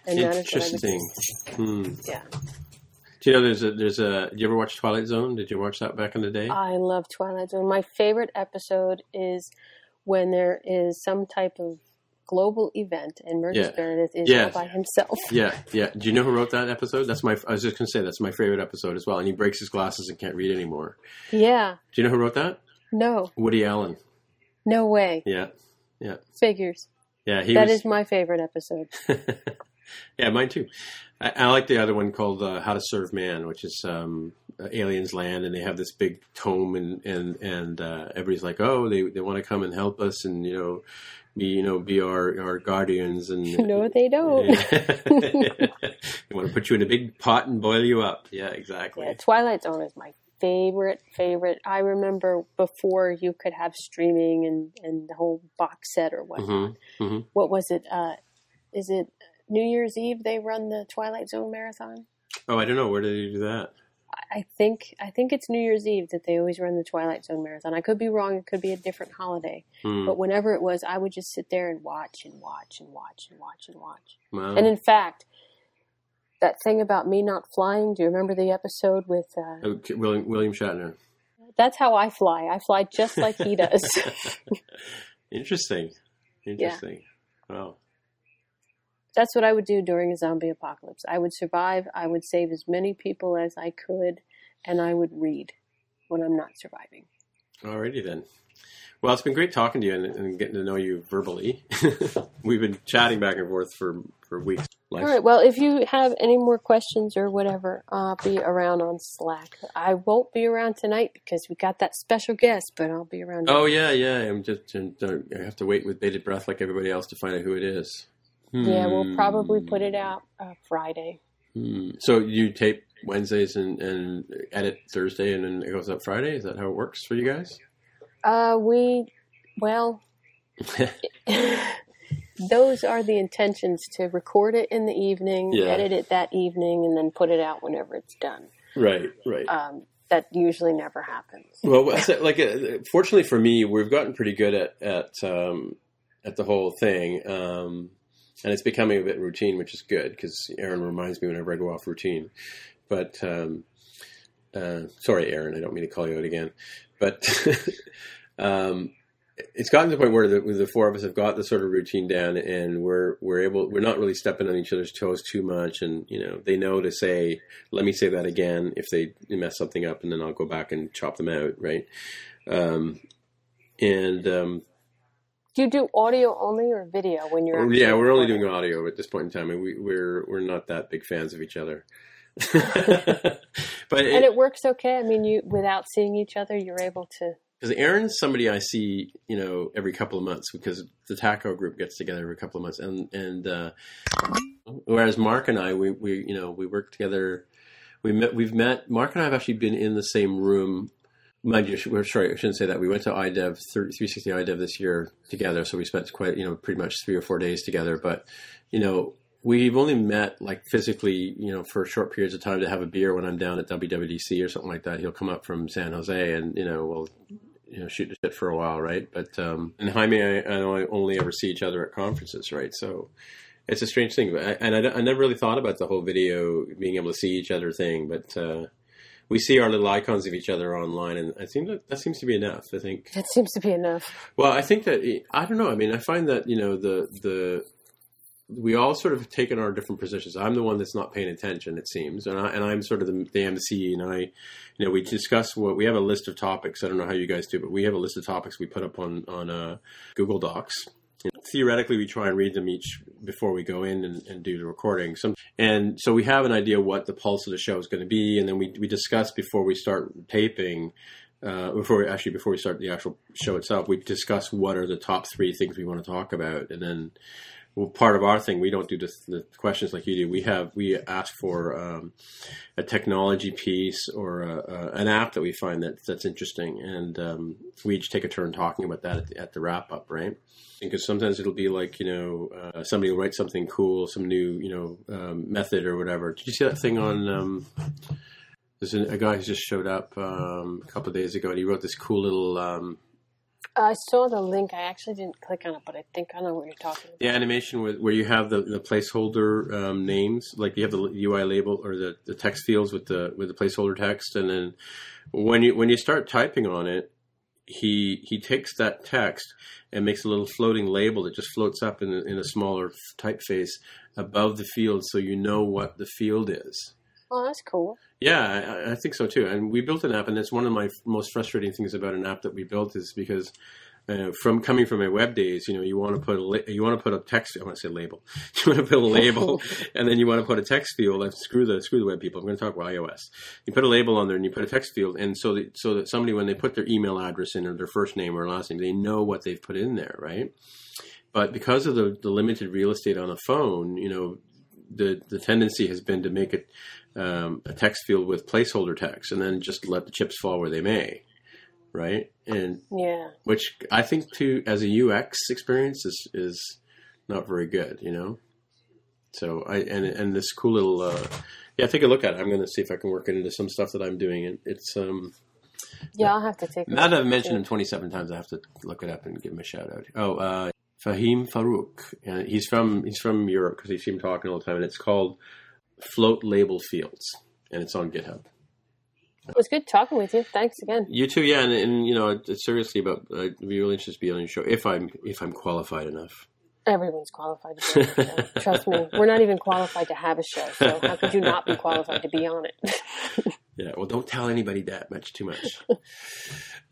And that is what I would do. Interesting. Hmm. Yeah. Do you know there's a there's a? Did you ever watch Twilight Zone? Did you watch that back in the day? I love Twilight Zone. My favorite episode is when there is some type of global event and Burgess Yeah. Meredith is all by himself. Yeah, yeah. Do you know who wrote that episode? That's my. I was just gonna say that's my favorite episode as well. And he breaks his glasses and can't read anymore. Yeah. Do you know who wrote that? No. Woody Allen. No way. Yeah, yeah, Figures. yeah. He That was. is my favorite episode. yeah, mine too. I, I like the other one called uh, "How to Serve Man," which is um, aliens land and they have this big tome and and and uh, everybody's like, oh, they they want to come and help us and you know, be you know be our our guardians and no, they don't. they want to put you in a big pot and boil you up. Yeah, exactly. Yeah, Twilight Zone is my favorite, favorite. I remember before you could have streaming and, and the whole box set or whatnot. hmm What was it? Uh, is it New Year's Eve they run the Twilight Zone marathon? Oh, I don't know. Where did you do that? I think I think it's New Year's Eve that they always run the Twilight Zone marathon. I could be wrong. It could be a different holiday. Hmm. But whenever it was, I would just sit there and watch and watch and watch and watch and watch. Wow. And in fact, that thing about me not flying. Do you remember the episode with? Uh, Okay, William, William Shatner. that's how I fly. I fly just like he does. Interesting. Interesting. Wow. That's what I would do during a zombie apocalypse. I would survive. I would save as many people as I could, and I would read when I'm not surviving. Alrighty then. Well, it's been great talking to you and, and getting to know you verbally. We've been chatting back and forth for, for weeks. Life- All right. Well, if you have any more questions or whatever, I'll be around on Slack. I won't be around tonight because we got that special guest, but I'll be around. Oh yeah, yeah. I'm just uh, I have to wait with bated breath like everybody else to find out who it is. Yeah, we'll Hmm. probably put it out uh, Friday. Hmm. So you tape Wednesdays and, and edit Thursday, and then it goes up Friday. Is that how it works for you guys? Uh, we, well, those are the intentions to record it in the evening, Yeah. edit it that evening, and then put it out whenever it's done. right, right. Um, that usually never happens. Well, like, uh, fortunately for me, we've gotten pretty good at at um, at the whole thing, um, and it's becoming a bit routine, which is good because Aaron reminds me whenever I go off routine. But um, uh, sorry, Aaron, I don't mean to call you out again, but um, it's gotten to the point where the, the four of us have got the sort of routine down, and we're we're able we're not really stepping on each other's toes too much, and you know they know to say, let me say that again if they mess something up, and then I'll go back and chop them out, right? Um, and um, Do you do audio only or video when you're? actually yeah, we're only doing audio at this point in time, and we, we're we're not that big fans of each other. but and it works okay. I mean, you without seeing each other, you're able to. because Aaron's somebody I see, you know, every couple of months because the taco group gets together every couple of months, and and uh, whereas Mark and I, we we you know we work together. We met. We've met. Mark and I have actually been in the same room. Mind you, we're sorry, I shouldn't say that. We went to IDEV 360 IDEV this year together, so we spent quite you know pretty much three or four days together. But you know, we've only met like physically, you know, for short periods of time to have a beer when I'm down at WWDC or something like that. He'll come up from San Jose, and you know, we'll you know shoot the shit for a while, right? But um, and Jaime, I, I only ever see each other at conferences, right? So it's a strange thing, and I, I never really thought about the whole video being able to see each other thing, but. Uh, we see our little icons of each other online, and I think that that seems to be enough. I think That seems to be enough. well, I think that I don't know. I mean, I find that you know the the we all sort of have taken our different positions. I'm the one that's not paying attention, it seems, and I and I'm sort of the, the MC, and I, you know, we discuss what we have a list of topics. I don't know how you guys do, but we have a list of topics we put up on on uh, Google Docs. Theoretically, we try and read them each before we go in and, and do the recording. And so we have an idea what the pulse of the show is going to be, and then we we discuss before we start taping uh, before we actually before we start the actual show itself, we discuss what are the top three things we want to talk about, and then well, part of our thing we don't do the, the questions like you do. We have we ask for um, a technology piece or a, a, an app that we find that that's interesting, and um, we each take a turn talking about that at the, at the wrap up, right? Because sometimes it'll be like you know uh, somebody will write something cool, some new you know um, method or whatever. Did you see that thing on? Um, there's a, a guy who just showed up um, a couple of days ago, and he wrote this cool little um, I saw the link. I actually didn't click on it, but I think I know what you're talking about. the animation with, where you have the, the placeholder um, names, like you have the UI label or the, the text fields with the with the placeholder text, and then when you when you start typing on it, he he takes that text and makes a little floating label that just floats up in a, in a smaller typeface above the field, so you know what the field is. Oh, that's cool. Yeah, I, I think so too. And we built an app, and it's one of my most frustrating things about an app that we built is because uh, from coming from my web days, you know, you want to put a la- you want to put a text. I want to say label. You want to put a label, and then you want to put a text field. Like, screw the screw the web people. I'm going to talk about iOS. You put a label on there, and you put a text field, and so that so that somebody when they put their email address in or their first name or last name, they know what they've put in there, right? But because of the, the limited real estate on a phone, you know, the the tendency has been to make it um, a text field with placeholder text, and then just let the chips fall where they may, right? And Yeah. which I think too, as a UX experience, is is not very good, you know. So I and and this cool little uh, Yeah, take a look at it. I'm going to see if I can work it into some stuff that I'm doing. And it's um, Yeah, I'll have to take. now that I've mentioned him 27 times, I have to look it up and give him a shout out. Oh, uh, Fahim Farook. Uh, he's from he's from Europe because he seemed talking all the time, and it's called Float Label Fields, and it's on GitHub. It was good talking with you. Thanks again. You too, yeah, and, and you know, it's seriously about. Uh, it'd be really interested to be on your show if I'm if I'm qualified enough. Everyone's qualified to be on the show. Trust me. We're not even qualified to have a show, so how could you not be qualified to be on it? Yeah, well, don't tell anybody that much too much. all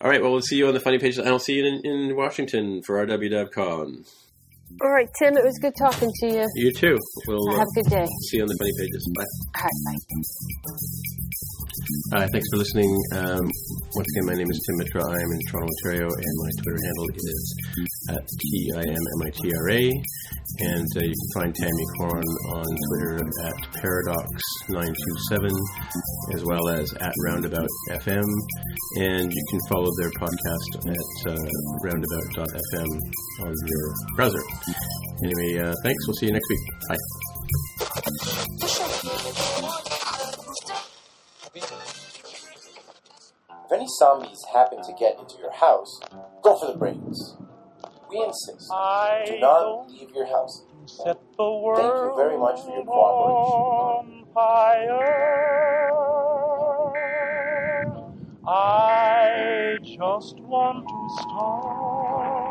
right, well, we'll see you on the funny pages, and I'll see you in, in Washington for RWDevCon. All right, Tim, it was good talking to you. You too. We'll uh, Have a good day. see you on the funny pages. Bye. All right, bye. Uh, thanks for listening. Um, once again, my name is Tim Mitra. I am in Toronto, Ontario, and my Twitter handle is at T-I-M-M-I-T-R-A. And uh, you can find Tammy Coron on Twitter at Paradox927, as well as at Roundabout FM. And you can follow their podcast at uh, roundabout.fm on your browser. Anyway, uh, thanks. We'll see you next week. Bye. Any zombies happen to get into your house, go for the brains. We insist. Do not leave your house. Set the world Thank you very much for your cooperation. on fire. I just want to start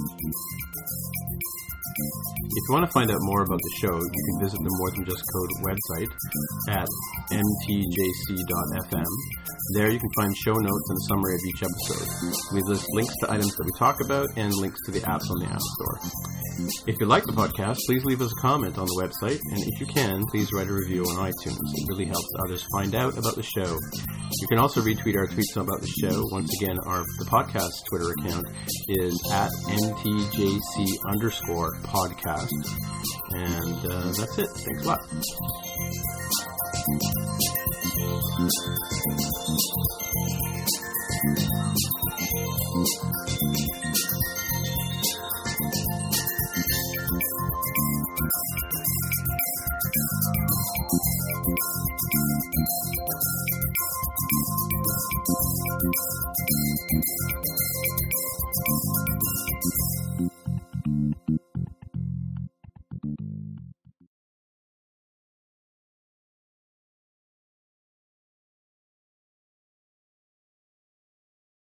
If you want to find out more about the show, you can visit the More Than Just Code website at mtjc.fm. There you can find show notes and a summary of each episode. We list links to items that we talk about and links to the apps on the App Store. If you like the podcast, please leave us a comment on the website, and if you can, please write a review on iTunes. It really helps others find out about the show. You can also retweet our tweets about the show. Once again, our the podcast Twitter account is at mtjc underscore podcast. And uh, that's it. Thanks a lot.